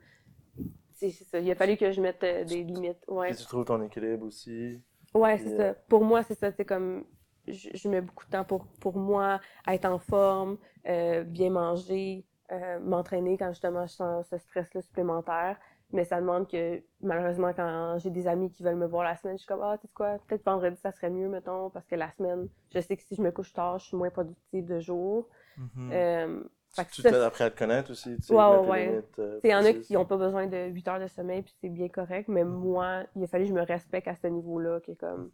C'est ça. Il a fallu que je mette euh, des limites. Ouais, Puis tu trouves ton équilibre aussi. ouais c'est ça. Pour moi, c'est ça. C'est comme. Je, je mets beaucoup de temps pour, pour moi, être en forme, euh, bien manger, euh, m'entraîner quand justement je sens ce stress-là supplémentaire. Mais ça demande que, malheureusement, quand j'ai des amis qui veulent me voir la semaine, je suis comme, ah, tu sais quoi, peut-être vendredi, ça serait mieux, mettons, parce que la semaine, je sais que si je me couche tard, je suis moins productive de jour. Mhm. Euh, fait que tu t'aides après à te connaître aussi. Tu sais, Ouais, ouais, ouais. limites, euh, il y en a qui n'ont pas besoin de 8 heures de sommeil, puis c'est bien correct, mais Mm. moi, il a fallu que je me respecte à ce niveau-là, qui est comme,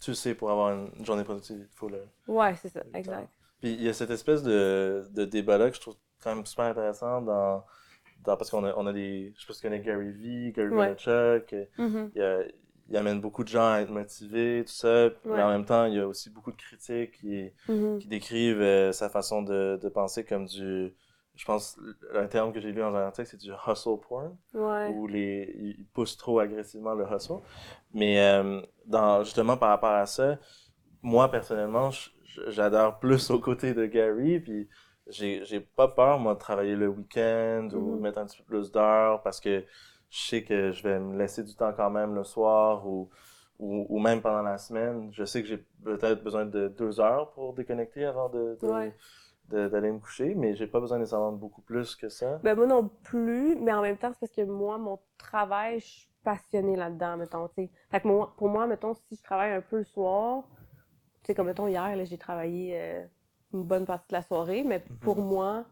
Tu le sais, pour avoir une journée productive, il faut le. ouais, c'est ça, exact. Puis il y a cette espèce de, de débat-là que je trouve quand même super intéressant dans. Parce qu'on a, on a des. Je si tu connais Gary Vee, Gary Ouais. Vaynerchuk. euh, Mhm. Il, a- il amène beaucoup de gens à être motivés, tout ça. Mais en même temps, il y a aussi beaucoup de critiques qui, Mhm. qui décrivent euh, sa façon de, de penser comme du. Je pense, un terme que j'ai lu dans un article, c'est du hustle porn Ouais. où les, ils poussent trop agressivement le hustle. Mais euh, dans, justement, par rapport à ça, moi, personnellement, j'adore plus au côté de Gary, puis j'ai j'ai pas peur, moi, de travailler le week-end ou Mhm. mettre un petit peu plus d'heures parce que je sais que je vais me laisser du temps quand même le soir ou, ou, ou même pendant la semaine. Je sais que j'ai peut-être besoin de deux heures pour déconnecter avant de, de- Ouais. de- d'aller me coucher, mais j'ai pas besoin nécessairement de beaucoup plus que ça. Ben, moi non plus, mais en même temps, c'est parce que moi, mon travail, je suis passionnée là-dedans, mettons. Fait que moi, pour moi, mettons, si je travaille un peu le soir, tu sais, comme, mettons, hier, là, j'ai travaillé euh, une bonne partie de la soirée, mais pour moi,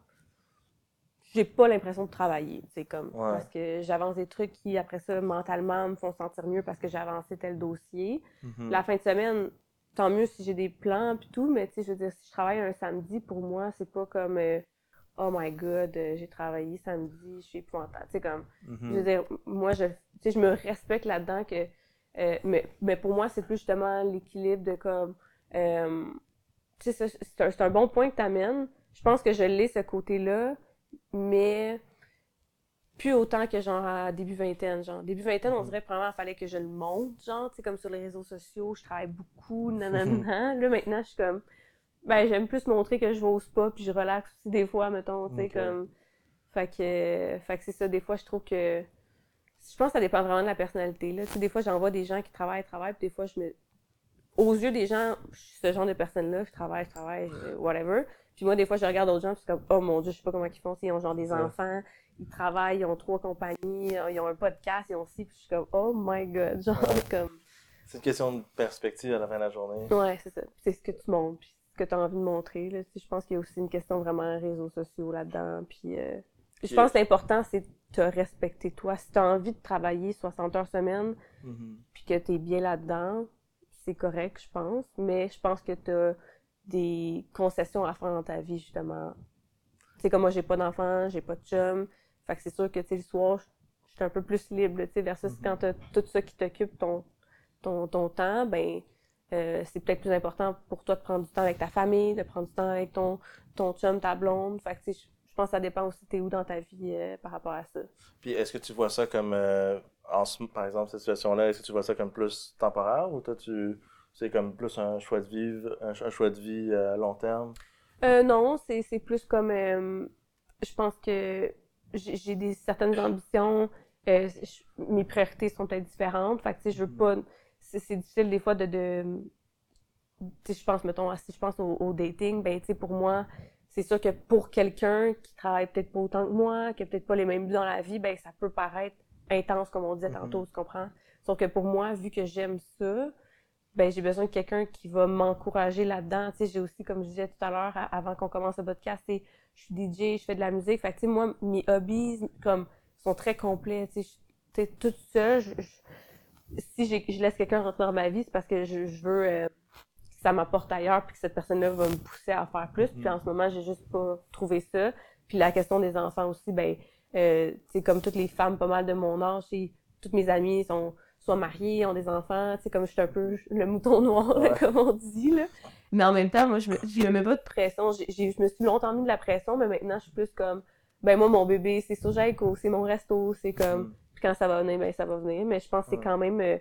j'ai pas l'impression de travailler. C'est comme Ouais. parce que j'avance des trucs qui, après ça, mentalement, me font sentir mieux parce que j'ai avancé tel dossier. Mhm. La fin de semaine, tant mieux si j'ai des plans puis tout, mais tu sais, je veux dire, si je travaille un samedi, pour moi, c'est pas comme euh, Oh my god, euh, j'ai travaillé samedi, je suis épouvantable. Tu sais, comme Mhm. je veux dire, moi, je, tu sais, je me respecte là-dedans que. euh, mais, mais pour moi, c'est plus justement l'équilibre de comme. C'est un, c'est un bon point que tu amènes. Je pense que je l'ai, ce côté-là, mais plus autant que genre à début vingtaine. Genre, début vingtaine, on Mhm. dirait vraiment qu'il fallait que je le monte, genre, tu sais, comme sur les réseaux sociaux, je travaille beaucoup, nanana. Là, maintenant, je suis comme. Ben, j'aime plus montrer que je vais au spa, puis je relaxe aussi des fois, mettons, tu sais, comme. Fait que, fait que c'est ça, des fois, je trouve que. Je pense que ça dépend vraiment de la personnalité. Là. Tu sais, des fois, j'en vois des gens qui travaillent, travaillent, puis des fois, je me. Aux yeux des gens, je suis ce genre de personne-là, je travaille, je travaille, je- whatever. Puis moi, des fois, je regarde d'autres gens, puis je suis comme, oh mon Dieu, je sais pas comment ils font. Ils ont genre des enfants, ils travaillent, ils ont trois compagnies, ils ont un podcast, ils ont ci, puis je suis comme, oh my god. Genre, Ouais. comme. C'est une question de perspective à la fin de la journée. Ouais, c'est ça. C'est ce que tu montres, puis ce que tu as envie de montrer. Là. Je pense qu'il y a aussi une question vraiment réseaux sociaux là-dedans. Puis, euh, je pense que l'important, c'est de te respecter toi. Si tu as envie de travailler 60 heures semaine, Mhm. puis que tu es bien là-dedans, c'est correct, je pense. Mais je pense que tu as des concessions à faire dans ta vie, justement. Sais, comme moi, j'ai pas d'enfant, j'ai pas de chum. Fait que c'est sûr que, tu le soir, je suis un peu plus libre, tu sais, versus Mhm. quand tu tout ça qui t'occupe ton, ton, ton temps, ben, euh, c'est peut-être plus important pour toi de prendre du temps avec ta famille, de prendre du temps avec ton, ton chum, ta blonde. Fait que, je pense que ça dépend aussi t'es où dans ta vie euh, par rapport à ça. Puis est-ce que tu vois ça comme, euh, en ce- par exemple, cette situation-là, est-ce que tu vois ça comme plus temporaire ou toi, tu, c'est comme plus un choix de vivre, un, un choix de vie euh, à long terme? Euh, non, c'est c'est plus comme. euh, je pense que j'ai j'ai des certaines ambitions. je- mes priorités sont peut-être différentes. Fait que, tu sais, je veux Mhm. pas. C'est c'est difficile des fois de. de tu sais, je pense, mettons, si je pense au, au dating, ben, tu sais, pour moi, c'est sûr que pour quelqu'un qui travaille peut-être pas autant que moi, qui a peut-être pas les mêmes buts dans la vie, ben, ça peut paraître intense, comme on disait Mhm. tantôt, tu comprends? Sauf que pour moi, vu que j'aime ça, ben j'ai besoin de quelqu'un qui va m'encourager là-dedans. Tu sais, j'ai aussi, comme je disais tout à l'heure, avant qu'on commence le podcast, je suis DJ, je fais de la musique. Fait que, tu sais, moi, mes hobbies, comme, sont très complets. Tu sais, je- tu sais, toute seule, je- je- si je laisse quelqu'un rentrer dans ma vie, c'est parce que je, je veux euh, que ça m'apporte ailleurs, puis que cette personne-là va me pousser à faire plus. Puis Mhm. en ce moment, j'ai juste pas trouvé ça. Puis la question des enfants aussi, ben, euh, comme toutes les femmes pas mal de mon âge, et toutes mes amies sont soit mariées, ont des enfants, sais, comme je suis un peu le mouton noir, là, comme on dit, là. Mais en même temps, moi, je me, mets pas de pression. Je me suis longtemps mis de la pression, mais maintenant, je suis plus comme, ben moi, mon bébé, c'est sur Jaico, c'est mon resto, c'est comme, Mhm. puis quand ça va venir, ben ça va venir. Mais je pense que c'est quand même, euh,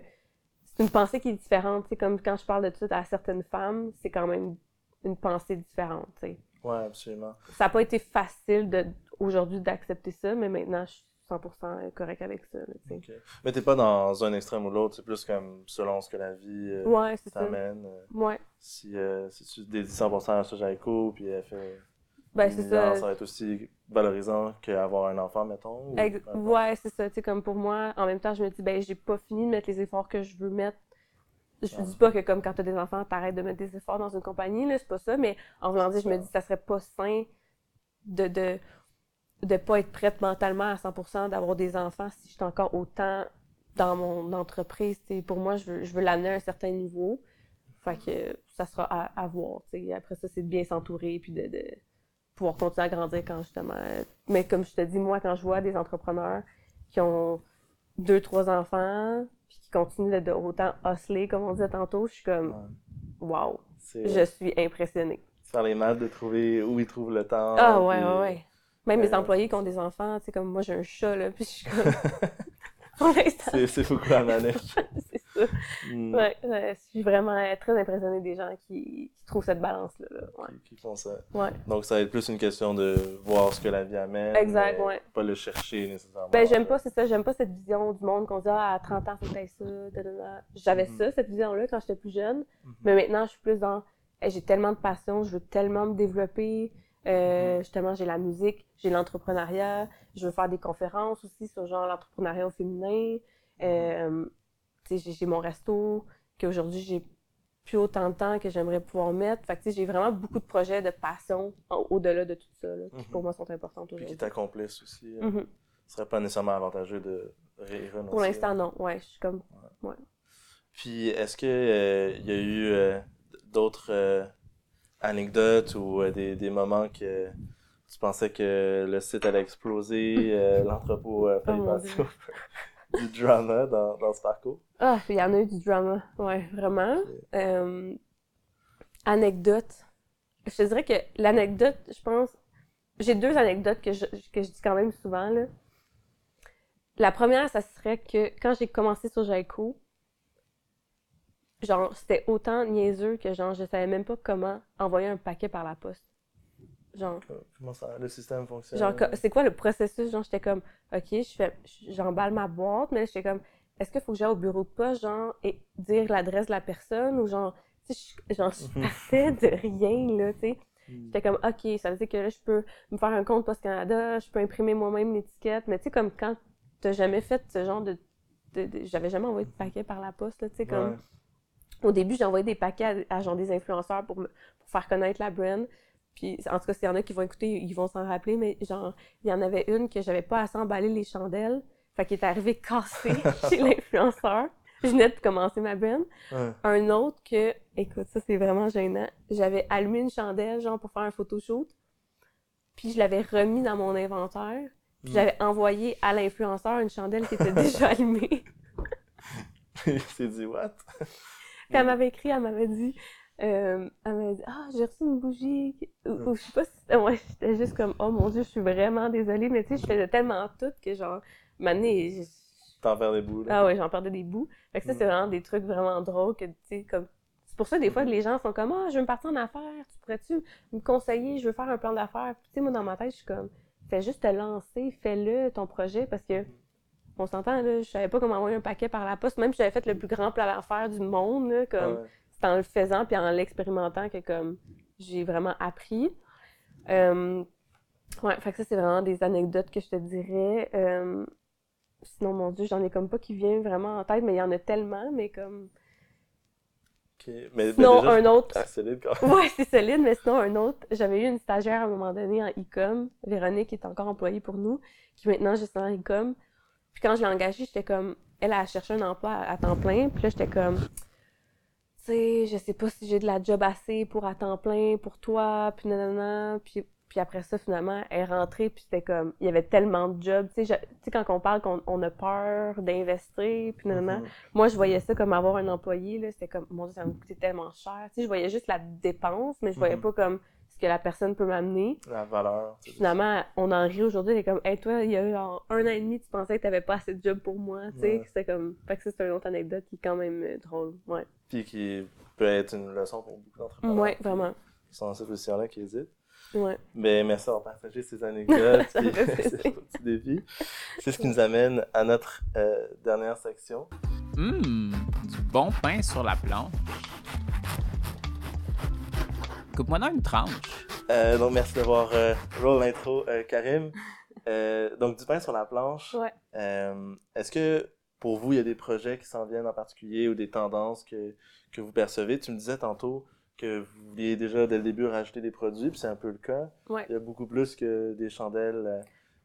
c'est une pensée qui est différente, sais, comme quand je parle de tout à certaines femmes, c'est quand même une pensée différente, tu sais. Ouais, absolument. Ça n'a pas été facile de, aujourd'hui d'accepter ça, mais maintenant, je suis 100% correct avec ça, là, tu sais. Ok. Mais t'es pas dans un extrême ou l'autre, c'est plus comme selon ce que la vie euh, Ouais, t'amène. euh, Ouais. si, euh, si tu dédies 100% à ça, Jaiko, puis elle fait Ben, c'est ça. ça va être aussi valorisant qu'avoir un enfant, mettons. ou Ex- ouais, c'est ça. Tu sais, comme pour moi, en même temps, je me dis, ben, j'ai pas fini de mettre les efforts que je veux mettre. Je Ouais. dis pas que comme quand t'as des enfants, t'arrêtes de mettre des efforts dans une compagnie, là, c'est pas ça, mais en voulant dire, je me dis, ça serait pas sain de, de, de pas être prête mentalement à 100% d'avoir des enfants si je suis encore autant dans mon entreprise. Tu sais, pour moi, je veux, je veux l'amener à un certain niveau. Fait que ça sera à, à voir. Après ça, c'est de bien s'entourer puis de, de pouvoir continuer à grandir quand justement. Mais comme je te dis, moi, quand je vois des entrepreneurs qui ont deux, trois enfants, puis qui continuent de, autant hustler, comme on disait tantôt, je suis comme, wow, je suis impressionnée. faire les maths de trouver où ils trouvent le temps. Ah ouais, puis- ouais, ouais. Même les euh, employés qui ont des enfants, tu sais, comme moi, j'ai un chat, là, puis je suis comme, c'est beaucoup à manège. c'est ça. Hmm. Ouais, ouais, je suis vraiment très impressionnée des gens qui, qui trouvent cette balance-là. là. Ouais. Qui, qui font ça. ouais. Donc, ça va être plus une question de voir ce que la vie amène. Exact, mais ouais. Pas le chercher nécessairement. Ben, j'aime pas, c'est ça, j'aime pas cette vision du monde qu'on dit, ah, à 30 ans, faut que ça. J'avais Mhm. ça, cette vision-là, quand j'étais plus jeune. Mhm. Mais maintenant, je suis plus dans, Hey, j'ai tellement de passion, je veux tellement me développer. Euh, Justement, j'ai la musique, j'ai l'entrepreneuriat, je veux faire des conférences aussi sur genre l'entrepreneuriat au féminin. Euh, tu sais, j'ai- mon resto, qu'aujourd'hui, j'ai plus autant de temps que j'aimerais pouvoir mettre. Fait que, j'ai vraiment beaucoup de projets de passion au-delà de tout ça, là, qui Mhm. pour moi sont importants Puis qui aujourd'hui. t'accomplissent aussi. euh, Mhm. Ce serait pas nécessairement avantageux de renoncer. Pour l'instant, non. Ouais, je suis comme. Puis est-ce que euh, il y a eu euh, d'autres euh, anecdotes ou euh, des, des moments que tu pensais que le site allait exploser, euh, l'entrepôt a failli Oh du drama dans, dans ce parcours? Ah, il y en a eu du drama. Ouais, vraiment. Euh, anecdote. Je te dirais que l'anecdote, je pense. J'ai deux anecdotes que je, que je dis quand même souvent, là. La première, ça serait que quand j'ai commencé sur Jaico, genre, c'était autant niaiseux que, genre, je savais même pas comment envoyer un paquet par la poste. Genre, Comment ça, le système fonctionne? Genre, c'est quoi le processus? Genre, j'étais comme, OK, je fais, j'emballe ma boîte, mais là, j'étais comme, est-ce qu'il faut que j'aille au bureau de poste, genre, et dire l'adresse de la personne, ou genre, tu sais, genre, je Mhm. partais de rien, là, tu sais. Hmm. J'étais comme, OK, ça veut dire que là, je peux me faire un compte Post Canada, je peux imprimer moi-même l'étiquette, mais tu sais, comme quand t'as jamais fait ce genre de. de- de- J'avais jamais envoyé de paquet par la poste, là, tu sais, comme. Ouais. Au début, j'ai envoyé des paquets à, à genre des influenceurs pour, me, pour faire connaître la brand. Puis, en tout cas, s'il y en a qui vont écouter, ils vont s'en rappeler, mais genre, il y en avait une que j'avais pas assez emballé les chandelles. Fait qu'il est arrivé cassé chez l'influenceur. Je venais de commencer ma brand. Ouais. Un autre que, écoute, ça c'est vraiment gênant. J'avais allumé une chandelle, genre, pour faire un photoshoot. Puis je l'avais remis dans mon inventaire. Puis Mm. j'avais envoyé à l'influenceur une chandelle qui était déjà allumée. Il s'est dit, what? Quand elle m'avait écrit, elle m'avait dit, euh, elle m'avait dit, ah, j'ai reçu une bougie. Ou, ou je sais pas si, ouais, j'étais juste comme, oh mon dieu, je suis vraiment désolée, mais tu sais, je faisais tellement tout que genre, maintenant, T'en perds des bouts, là. ah ouais, j'en perdais des bouts. Fait que ça, Mm. c'est vraiment des trucs vraiment drôles que, tu sais, comme, c'est pour ça, des fois, que les gens sont comme, ah, je veux me partir en affaires, tu pourrais-tu me conseiller, je veux faire un plan d'affaires? Puis, tu sais, moi, dans ma tête, je suis comme, fais juste te lancer, fais-le, ton projet, parce que, on s'entend, là, je savais pas comment envoyer un paquet par la poste, même si j'avais fait le plus grand plan d'affaires du monde, là, comme, Ouais. c'est en le faisant puis en l'expérimentant que comme j'ai vraiment appris. Euh, ouais, fait que ça c'est vraiment des anecdotes que je te dirais. Euh, sinon mon dieu, j'en ai comme pas qui vient vraiment en tête, mais il y en a tellement, mais comme Ok. Mais, mais sinon déjà, un autre. c'est solide quand même. Ouais, c'est solide, mais sinon un autre. J'avais eu une stagiaire à un moment donné en e-com, Véronique qui est encore employée pour nous, qui est maintenant juste en e-com. Puis quand je l'ai engagée, j'étais comme, elle a cherché un emploi à, à temps plein, puis là j'étais comme, tu sais, je sais pas si j'ai de la job assez pour à temps plein pour toi, puis nanana, puis puis après ça finalement elle est rentrée puis c'était comme il y avait tellement de jobs tu sais quand on parle qu'on on a peur d'investir puis nanana Mhm. moi, je voyais ça comme avoir un employé, là. C'était comme, mon Dieu, ça me coûtait tellement cher. Tu sais, je voyais juste la dépense, mais je voyais Mhm. pas comme ce que la personne peut m'amener. La valeur. Finalement, on en rit aujourd'hui. Elle est comme, hey, toi, il y a eu genre un an et demi, tu pensais que t'avais pas assez de job pour moi. Tu sais, Ouais. c'était comme, fait que ça, c'est une autre anecdote qui est quand même euh, drôle. Ouais. Puis qui peut être une leçon pour beaucoup d'entrepreneurs. Ouais, vraiment. Qui sont dans cette position-là, qui hésitent. Ouais. Mais merci d'avoir partagé ces anecdotes et ces petits défis. C'est ce qui nous amène à notre euh, dernière section. Hum, du bon pain sur la planche. Coupe-moi dans une tranche. Euh, donc, merci d'avoir euh, roll l'intro, euh, Karim. Euh, donc, du pain sur la planche. Ouais. Euh, Est-ce que pour vous, il y a des projets qui s'en viennent en particulier ou des tendances que, que vous percevez? Tu me disais tantôt que vous vouliez déjà dès le début rajouter des produits, puis c'est un peu le cas. Ouais. Il y a beaucoup plus que des chandelles euh,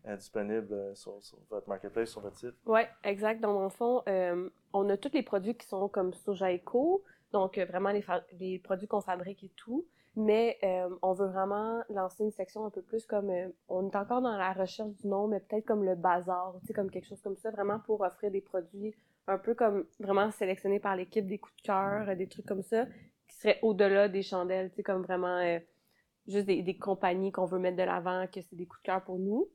euh, disponibles euh, sur, sur votre marketplace, sur votre site. Ouais, exact. Dans mon fond, euh, on a tous les produits qui sont comme Soja Eco, donc euh, vraiment les produits qu'on fabrique et tout. Mais euh, on veut vraiment lancer une section un peu plus comme euh, on est encore dans la recherche du nom, mais peut-être comme le bazar, tu sais, comme quelque chose comme ça, vraiment pour offrir des produits un peu comme vraiment sélectionnés par l'équipe, des coups de cœur, des trucs comme ça, qui seraient au-delà des chandelles, tu sais, comme vraiment euh, juste des, des compagnies qu'on veut mettre de l'avant, que c'est des coups de cœur pour nous.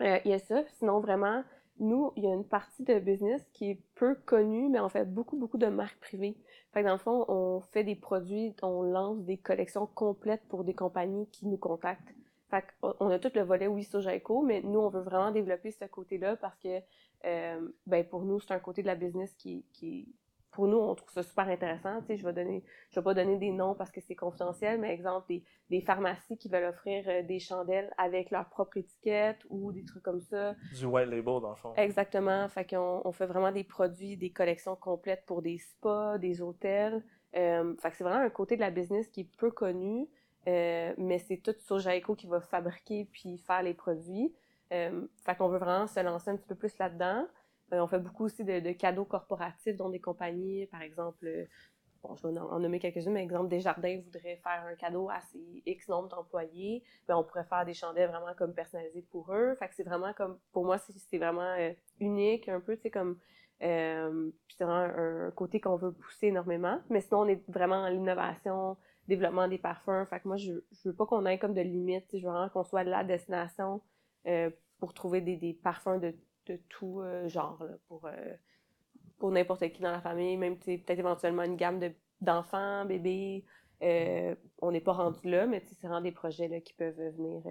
Il y a ça. Sinon, vraiment, nous, il y a une partie de business qui est peu connue, mais on fait beaucoup, beaucoup de marques privées. Fait que dans le fond, on fait des produits, on lance des collections complètes pour des compagnies qui nous contactent. Fait on a tout le volet, oui, Soja Eco, mais nous, on veut vraiment développer ce côté-là parce que, euh, ben, pour nous, c'est un côté de la business qui, qui, pour nous, on trouve ça super intéressant. Tu sais, je vais donner, je vais pas donner des noms parce que c'est confidentiel, mais exemple, des, des pharmacies qui veulent offrir euh, des chandelles avec leur propre étiquette ou des trucs comme ça. Du white label, dans le fond. Exactement. Fait qu'on on fait vraiment des produits, des collections complètes pour des spas, des hôtels. Euh, fait que c'est vraiment un côté de la business qui est peu connu, euh, mais c'est tout Soja Eco qui va fabriquer puis faire les produits. Euh, fait qu'on veut vraiment se lancer un petit peu plus là-dedans. Euh, on fait beaucoup aussi de, de cadeaux corporatifs, dont des compagnies, par exemple, euh, bon, je vais en nommer quelques-unes, mais exemple, Desjardins voudrait faire un cadeau à ses X nombre d'employés, ben, on pourrait faire des chandelles vraiment comme personnalisées pour eux. Fait que c'est vraiment comme, pour moi, c'est vraiment euh, unique, un peu, tu sais, comme, c'est vraiment un, côté qu'on veut pousser énormément. Mais sinon, on est vraiment dans l'innovation, développement des parfums. Fait que moi, je, je veux pas qu'on ait comme de limites, je veux vraiment qu'on soit la destination pour trouver des parfums de, de tout euh, genre, là, pour, euh, pour n'importe qui dans la famille, même peut-être éventuellement une gamme de- d'enfants, bébés. Euh, on n'est pas rendu là, mais c'est vraiment des projets là, qui peuvent venir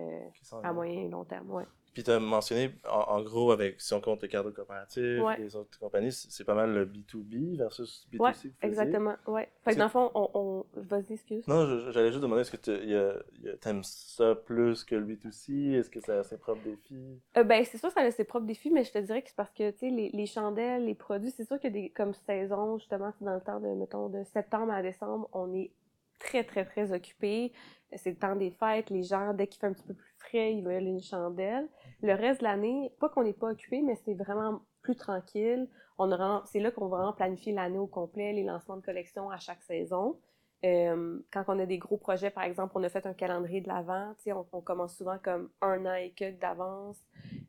à moyen et long terme. Ouais. Puis tu as mentionné, en, en gros, avec si on compte le cadre coopératif, Ouais. les autres compagnies, c'est pas mal le B2B versus B2C Ouais, que vous faisiez. Exactement, ouais. Fait que dans le fond, on... on... Vas-y, excuse. Non, j'allais juste demander, est-ce que tu y a- y a- t'aimes ça plus que le B2C? Est-ce que ça a ses propres défis? Euh, ben, c'est sûr que ça a ses propres défis, mais je te dirais que c'est parce que, tu sais, les, les chandelles, les produits, c'est sûr qu'il y a des, comme saison, justement, c'est dans le temps de, mettons, de septembre à décembre, on est très, très, très occupés. C'est le temps des fêtes, les gens, dès qu'il fait un petit peu plus frais, ils veulent une chandelle. Le reste de l'année, pas qu'on n'est pas occupé, mais c'est vraiment plus tranquille. On c'est là qu'on va vraiment planifier l'année au complet, les lancements de collections à chaque saison. Euh, quand on a des gros projets, par exemple, on a fait un calendrier de l'avant, on, on commence souvent comme un an et quelques d'avance.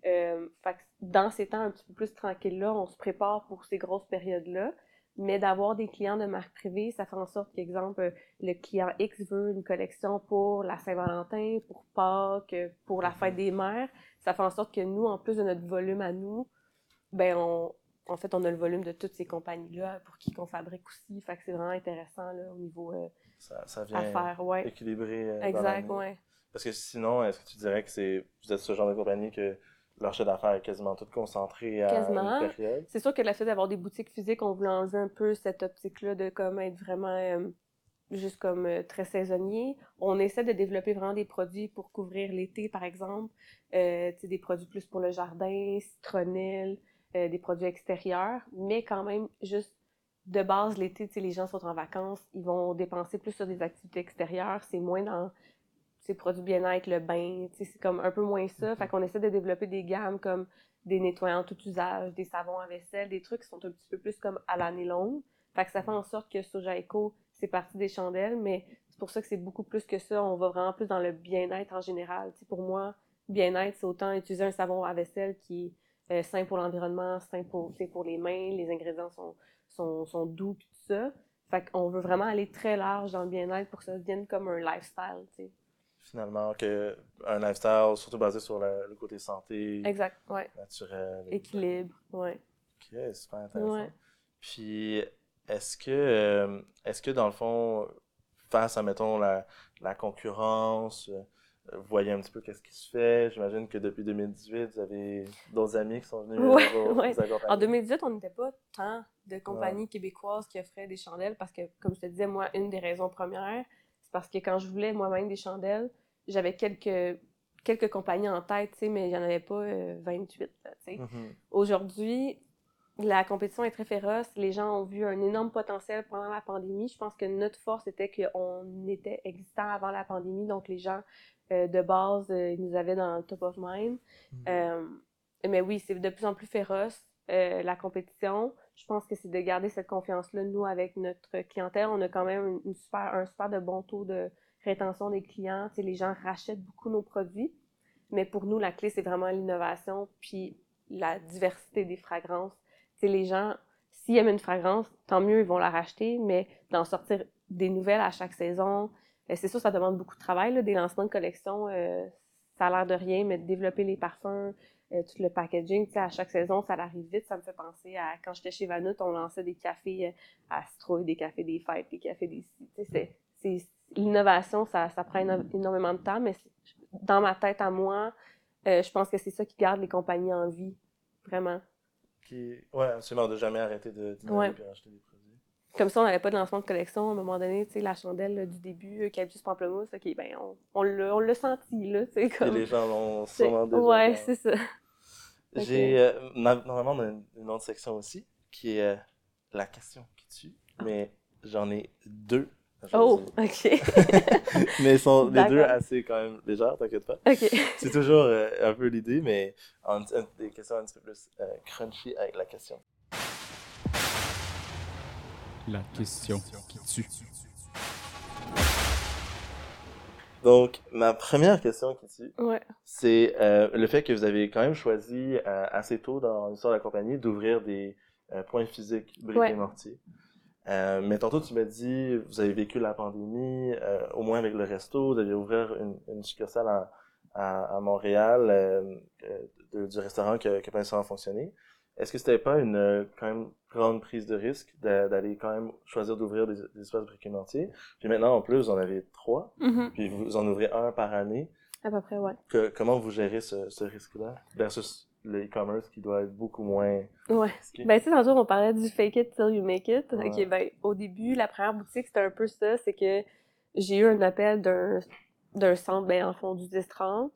Euh, dans ces temps un petit peu plus tranquilles-là, on se prépare pour ces grosses périodes-là. Mais d'avoir des clients de marque privée, ça fait en sorte qu'exemple, le client X veut une collection pour la Saint-Valentin, pour Pâques, pour la fête des mères. Ça fait en sorte que nous, en plus de notre volume à nous, ben on, en fait, on a le volume de toutes ces compagnies-là pour qui qu'on fabrique aussi. Fait que c'est vraiment intéressant là, au niveau euh, Ça, ça vient affaires. Ouais. équilibrer euh, Exact, ouais. Parce que sinon, est-ce que tu dirais que c'est vous êtes ce genre de compagnie que leur chiffre d'affaires est quasiment tout concentré à Quasiment. une période? C'est sûr que le fait d'avoir des boutiques physiques, on voulait enlever un peu cette optique-là de comme être vraiment euh, juste comme euh, très saisonnier. On essaie de développer vraiment des produits pour couvrir l'été, par exemple. Euh, des produits plus pour le jardin, citronnelle, euh, des produits extérieurs, mais quand même juste de base l'été, les gens sont en vacances, ils vont dépenser plus sur des activités extérieures, c'est moins dans ces produits bien-être, le bain, c'est comme un peu moins ça. Fait qu'on essaie de développer des gammes comme des nettoyants tout usage, des savons à vaisselle, des trucs qui sont un petit peu plus comme à l'année longue. Fait que ça fait en sorte que Soja Eco, c'est parti des chandelles, mais c'est pour ça que c'est beaucoup plus que ça. On va vraiment plus dans le bien-être en général. Tu sais, pour moi, bien-être, c'est autant utiliser un savon à vaisselle qui est euh, sain pour l'environnement, sain pour, pour les mains, les ingrédients sont, sont, sont doux, puis tout ça. Fait qu'on veut vraiment aller très large dans le bien-être pour que ça devienne comme un lifestyle. Finalement, que un lifestyle surtout basé sur le, le côté santé, Exact, ouais. naturel. Équilibre, ouais. Ok, super intéressant. Ouais. Puis, est-ce que, euh, est-ce que dans le fond, face à, mettons, la, la concurrence, euh, vous voyez un petit peu qu'est-ce qui se fait? J'imagine que depuis 2018, vous avez d'autres amis qui sont venus Ouais, vous, ouais. vous accompagner. En 2018, on n'était pas tant de compagnies québécoises qui offraient des chandelles parce que, comme je te disais, moi, une des raisons premières, parce que quand je voulais moi-même des chandelles, j'avais quelques, quelques compagnies en tête, mais il n'y en avait pas euh, 28, là, tu sais. Mhm. Aujourd'hui, la compétition est très féroce. Les gens ont vu un énorme potentiel pendant la pandémie. Je pense que notre force était qu'on était existant avant la pandémie, donc les gens euh, de base, euh, ils nous avaient dans le top of mind. Mhm. Euh, mais oui, c'est de plus en plus féroce, la compétition. Je pense que c'est de garder cette confiance-là, nous, avec notre clientèle. On a quand même un super de bon taux de rétention des clients. Tu sais, les gens rachètent beaucoup nos produits. Mais pour nous, la clé, c'est vraiment l'innovation puis la diversité des fragrances. Tu sais, les gens, s'ils aiment une fragrance, tant mieux, ils vont la racheter, mais d'en sortir des nouvelles à chaque saison, euh, c'est sûr, ça demande beaucoup de travail, des lancements de collection. euh, ça a l'air de rien, mais de développer les parfums, euh, tout le packaging, tu sais, à chaque saison, ça arrive vite. Ça me fait penser à quand j'étais chez Vanut, on lançait des cafés euh, à citrouille, des cafés des fêtes, des cafés des... Tu sais, c'est- c'est- l'innovation, ça, ça prend éno- énormément de temps, mais dans ma tête à moi, euh, je pense que c'est ça qui garde les compagnies en vie, vraiment. Qui... Ouais, absolument, de jamais arrêter de d'innover Ouais. puis acheter des produits. Comme ça, on n'avait pas de lancement de collection. À un moment donné, tu sais, la chandelle là, du début, eucalyptus pamplemousse, OK, ben, on, on l'a senti, là, tu sais, Et comme... les gens l'ont sûrement déjà. Ouais, c'est ça. J'ai euh, normalement on a une, une autre section aussi qui est euh, la question qui tue. Mais j'en ai deux. Oh, ok. mais ils sont les deux assez quand même légères, t'inquiète pas. ok. C'est toujours euh, un peu l'idée, mais en, des questions un petit peu plus euh, crunchy avec la question. La question qui tue. Donc, ma première question qui tue, Ouais. c'est euh, le fait que vous avez quand même choisi euh, assez tôt dans l'histoire de la compagnie d'ouvrir des euh, points physiques briques Ouais. et mortier. Euh, mais tantôt, tu m'as dit, vous avez vécu la pandémie, euh, au moins avec le resto, vous avez ouvert une, une succursale à, à, à Montréal euh, de- du restaurant qui a, qui a fonctionné. Est-ce que c'était pas une euh, quand même grande prise de risque d'a- d'aller quand même choisir d'ouvrir des, des espaces mortier? Puis maintenant, en plus, vous en avez trois, Mhm. puis vous en ouvrez un par année. À peu près, ouais. Que, comment vous gérez ce, ce risque-là versus le e-commerce qui doit être beaucoup moins Ouais. Ben, tu sais, tantôt, on parlait du fake it till you make it. Ouais. Ok, ben, au début, la première boutique, c'était un peu ça. C'est que j'ai eu un appel d'un, d'un centre, ben, en fond, du 10-30.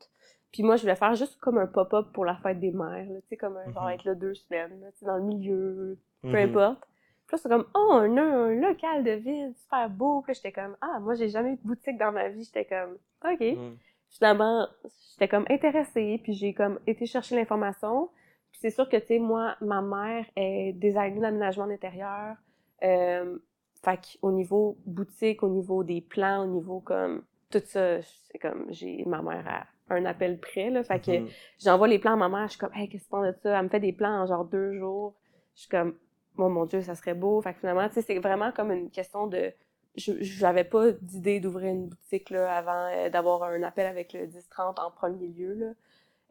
Puis moi, je voulais faire juste comme un pop-up pour la fête des mères. Tu sais, comme un genre Mhm. être là deux semaines, là, tu sais, dans le milieu, peu Mhm. importe. Puis là, c'est comme, oh, on a un local de ville, super beau. Puis là, j'étais comme, ah, moi, j'ai jamais eu de boutique dans ma vie. J'étais comme, OK. Mhm. finalement, j'étais comme intéressée, puis j'ai comme été chercher l'information. Puis c'est sûr que, tu sais, moi, ma mère est designer d'aménagement d'intérieur. Euh, fait qu'au niveau boutique, au niveau des plans, au niveau comme tout ça, c'est comme j'ai ma mère à un appel près, là. Fait que Mhm. j'envoie les plans à ma mère, je suis comme, hey, qu'est-ce que tu penses de ça? Elle me fait des plans en genre deux jours. Je suis comme, oh mon Dieu, ça serait beau. Fait que finalement, tu sais, c'est vraiment comme une question de. Je j'avais pas d'idée d'ouvrir une boutique là, avant euh, d'avoir un appel avec le 10-30 en premier lieu. Là.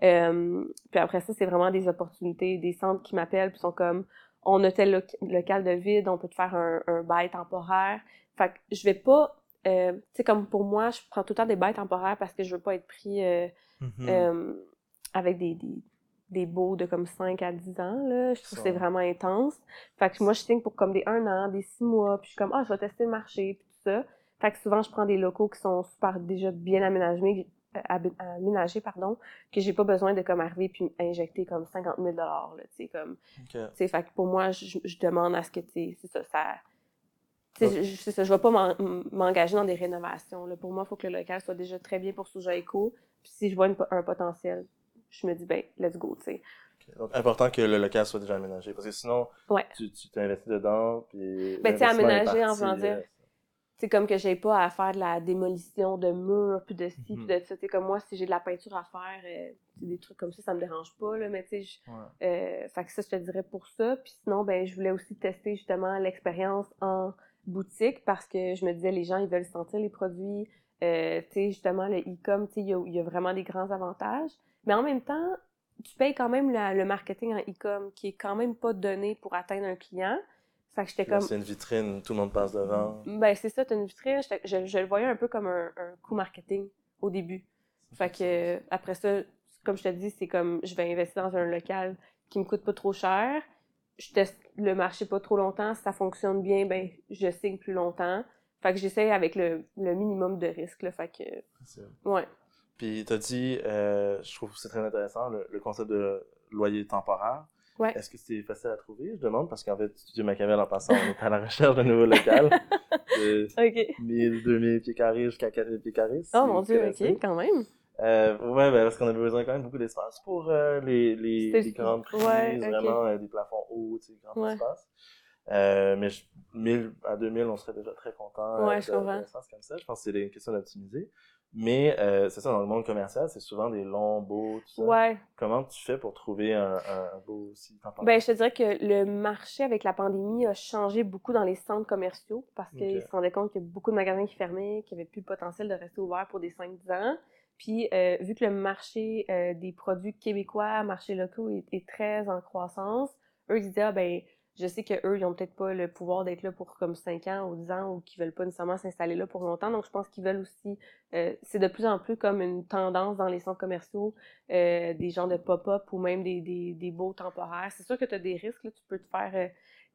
Euh, puis après ça, c'est vraiment des opportunités, des centres qui m'appellent puis sont comme on a tel loc- local de vide, on peut te faire un, un bail temporaire. Fait que je vais pas. Euh, tu sais, comme pour moi, je prends tout le temps des bails temporaires parce que je veux pas être pris. euh, Mhm. euh, avec des, des, des baux de comme 5 à 10 ans, là. Je trouve que c'est vraiment intense. Fait que moi, je signe pour comme des 1 an, des 6 mois, puis je suis comme, ah, je vais tester le marché, puis tout ça. Fait que souvent, je prends des locaux qui sont super déjà bien aménagés, aménagés, pardon, que j'ai pas besoin de comme arriver puis injecter comme 50 000 là, tu sais, comme, fait que pour moi, je, je demande à ce que, tu sais, c'est ça, ça... je- c'est ça, je vais pas m'en- m'engager dans des rénovations. Là. Pour moi, il faut que le local soit déjà très bien pour Souja Eco. Puis si je vois une- un potentiel, je me dis, ben, let's go, tu sais. Donc, important que le local soit déjà aménagé. Parce que sinon, Ouais. tu t'investis dedans, puis. Ben, tu aménager, en voulant dire, euh, C'est comme que j'ai pas à faire de la démolition de murs, puis de ci, Mhm. puis de ça. Tu sais, comme moi, si j'ai de la peinture à faire, euh, des trucs comme ça, ça me dérange pas, là. Mais tu sais, ouais. Euh, fait que ça, je te dirais pour ça. Puis sinon, ben, je voulais aussi tester justement l'expérience en boutique parce que je me disais, les gens, ils veulent sentir les produits. Euh, tu sais, justement, le e-com, tu sais, il y y a vraiment des grands avantages. Mais en même temps, tu payes quand même la- le marketing en e-com qui est quand même pas donné pour atteindre un client. Fait que j'étais comme, C'est une vitrine, tout le monde passe devant. ben c'est ça, t'as une vitrine. Je, je le voyais un peu comme un, un coût marketing au début. Fait que euh, après ça, comme je te dis, c'est comme je vais investir dans un local qui me coûte pas trop cher. Je teste le marché pas trop longtemps. Si ça fonctionne bien, ben je signe plus longtemps. Fait que j'essaie avec le, le minimum de risque. Là, fait que C'est- ouais. Puis, t'as dit, euh, je trouve que c'est très intéressant, le, le concept de loyer temporaire. Ouais. Est-ce que c'est facile à trouver, je demande? Parce qu'en fait, Studio Machiavel, en passant, on est à la recherche d'un nouveau local. de Ok. 1000, 2000 pieds carrés jusqu'à 4000 pieds carrés. si Oh mon dieu, ok, quand même. Euh, ouais, ben, parce qu'on a besoin quand même beaucoup d'espace pour euh, les, les, C'est- les grandes prises, ouais, vraiment euh, des plafonds hauts, tu sais, grand Ouais. espace. Euh, mais je- 1000 à 2000, on serait déjà très content Ouais, d'un espace comme ça. Je pense que c'est une question d'optimiser. Mais c'est ça, dans le monde commercial, c'est souvent des longs, beaux, tout ça. Ouais. Comment tu fais pour trouver un, un, beau aussi temporaire? Ben, je te dirais que le marché avec la pandémie a changé beaucoup dans les centres commerciaux parce qu'ils Ok. se rendaient compte qu'il y a beaucoup de magasins qui fermaient, qui n'avaient plus le potentiel de rester ouverts pour des 5-10 ans. Puis, euh, vu que le marché euh, des produits québécois, marché locaux, est, est très en croissance, eux, ils disaient, ah, ben, je sais qu'eux, ils ont peut-être pas le pouvoir d'être là pour comme 5 ans ou 10 ans ou qu'ils veulent pas nécessairement s'installer là pour longtemps. Donc, je pense qu'ils veulent aussi, euh, c'est de plus en plus comme une tendance dans les centres commerciaux euh, des gens de pop-up ou même des, des, des beaux temporaires. C'est sûr que tu as des risques, là, tu peux te faire euh,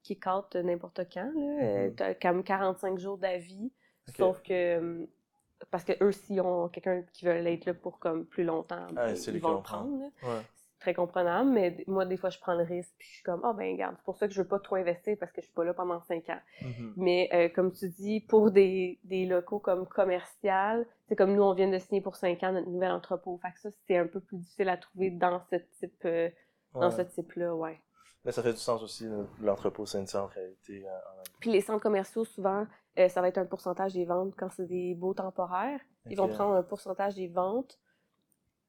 kick-out n'importe quand. Mhm. tu as comme 45 jours d'avis, sauf que euh, parce que eux, s'ils ont quelqu'un qui veut être là pour comme plus longtemps, Ah, ben, c'est ils vont le prendre. là. Ouais. très comprenable, mais moi, des fois, je prends le risque, puis je suis comme, ah ben, regarde, c'est pour ça que je veux pas trop investir parce que je suis pas là pendant cinq ans. Mhm. Mais euh, comme tu dis, pour des, des locaux comme commercial, c'est comme nous, on vient de signer pour cinq ans notre nouvel entrepôt. Fait que ça, c'est un peu plus difficile à trouver dans ce type, euh, dans ce type-là, ouais. Mais ça fait du sens aussi, l'entrepôt Saint-Cyr en réalité. euh, en- Puis les centres commerciaux, souvent, euh, ça va être un pourcentage des ventes quand c'est des baux temporaires. Ils vont prendre un pourcentage des ventes.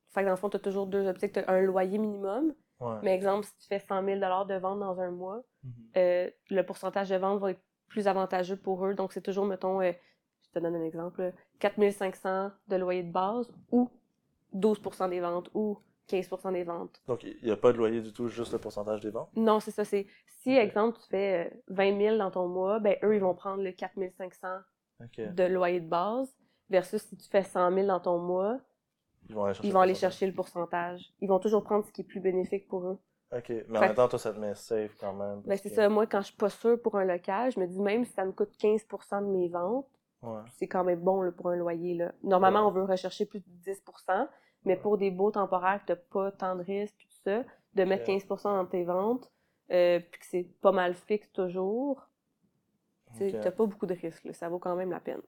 Fait que dans le fond, tu as toujours deux optiques. Tu as un loyer minimum. Ouais. Mais exemple, si tu fais 100 000 de vente dans un mois, Mhm. euh, le pourcentage de vente va être plus avantageux pour eux. Donc, c'est toujours, mettons, euh, je te donne un exemple, là, 4 500 de loyer de base ou 12% des ventes ou 15 des ventes. Donc, il n'y a pas de loyer du tout, juste le pourcentage des ventes? Non, c'est ça. C'est si, exemple, tu fais euh, 20 000 dans ton mois, ben eux, ils vont prendre le 4 500 OK. de loyer de base versus si tu fais 100 000 dans ton mois, Ils vont aller chercher. ils vont le aller pourcentage. chercher le pourcentage. Ils vont toujours prendre ce qui est plus bénéfique pour eux. OK. Mais en même temps, toi, ça te met safe quand même. Ben, c'est que- ça. Moi, quand je suis pas sûre pour un local, je me dis même si ça me coûte 15% de mes ventes, Ouais. c'est quand même bon là, pour un loyer. Là. Normalement, Ouais. on veut rechercher plus de 10 mais pour des beaux temporaires que tu pas tant de risques, tout ça, de mettre Ok. 15% dans tes ventes, euh, puis que c'est pas mal fixe toujours, tu n'as pas beaucoup de risques. là. Ça vaut quand même la peine.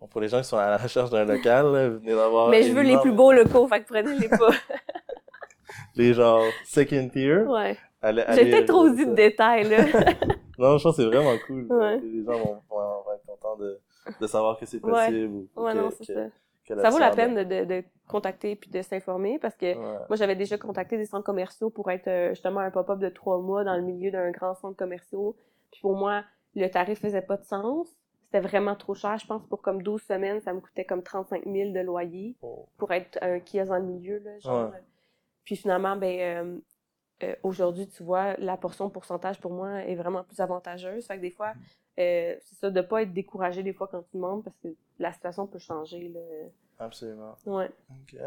Bon, pour les gens qui sont à la recherche d'un local, là, venez d'avoir. mais je veux les plus beaux locaux, fait que prenez-les pas. Les genre second tier. ouais. J'ai peut-être trop dit de détails, là. Non, je pense que c'est vraiment cool. Ouais. Les gens vont, vont- vont être contents de, de savoir que c'est possible. ou- ou ouais, que- non, c'est que- ça. Ça vaut la peine de, de, de contacter puis de s'informer parce que Ouais. Moi, j'avais déjà contacté des centres commerciaux pour être euh, justement un pop-up de trois mois dans le milieu d'un grand centre commercial. Puis pour moi, le tarif faisait pas de sens. C'était vraiment trop cher. Je pense pour comme 12 semaines, ça me coûtait comme 35 000 de loyer Oh. pour être un kiosque dans le milieu. Là, genre. Puis finalement, ben, euh, euh, aujourd'hui, tu vois, la portion pourcentage pour moi est vraiment plus avantageuse. Fait que des fois, euh, c'est ça, de pas être découragé des fois quand tu demandes parce que la situation peut changer. Là. Absolument. Ouais. OK.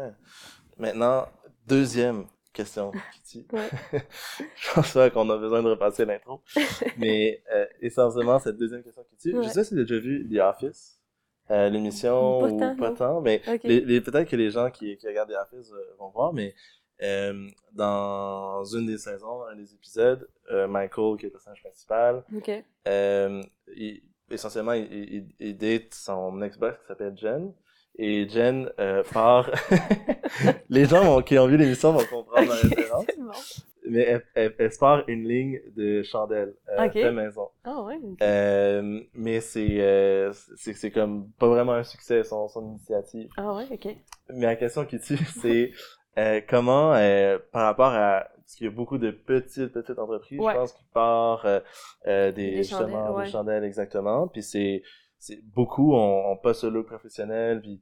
Maintenant, deuxième question, Kitty. Je pense pas qu'on a besoin de repasser l'intro. Mais euh, essentiellement, cette deuxième question, Kitty. Ouais. Je sais pas si tu as déjà vu The Office, euh, l'émission ou pas tant, mais OK. les, les- peut-être que les gens qui, qui regardent The Office vont voir, mais euh, dans une des saisons, un des épisodes, euh, Michael, qui est le personnage principal, euh, il- essentiellement, il, il, il date son ex-boss qui s'appelle Jen. Et Jen part. Les gens vont- qui ont vu l'émission vont comprendre la Ok, référence. bon. Mais elle, elle, part une ligne de chandelle euh, Ok. fait maison. Ah ouais. mais c'est c'est comme pas vraiment un succès son, son initiative. Ah ouais, ok. Mais la question qui tue, c'est euh, comment, euh, par rapport à... Parce qu'il y a beaucoup de petites, petites entreprises, Ouais. je pense, qui partent euh, euh, des, Des chandelles, ouais. des chandelles, exactement. Puis c'est... c'est Beaucoup ont, ont pas ce look professionnel, puis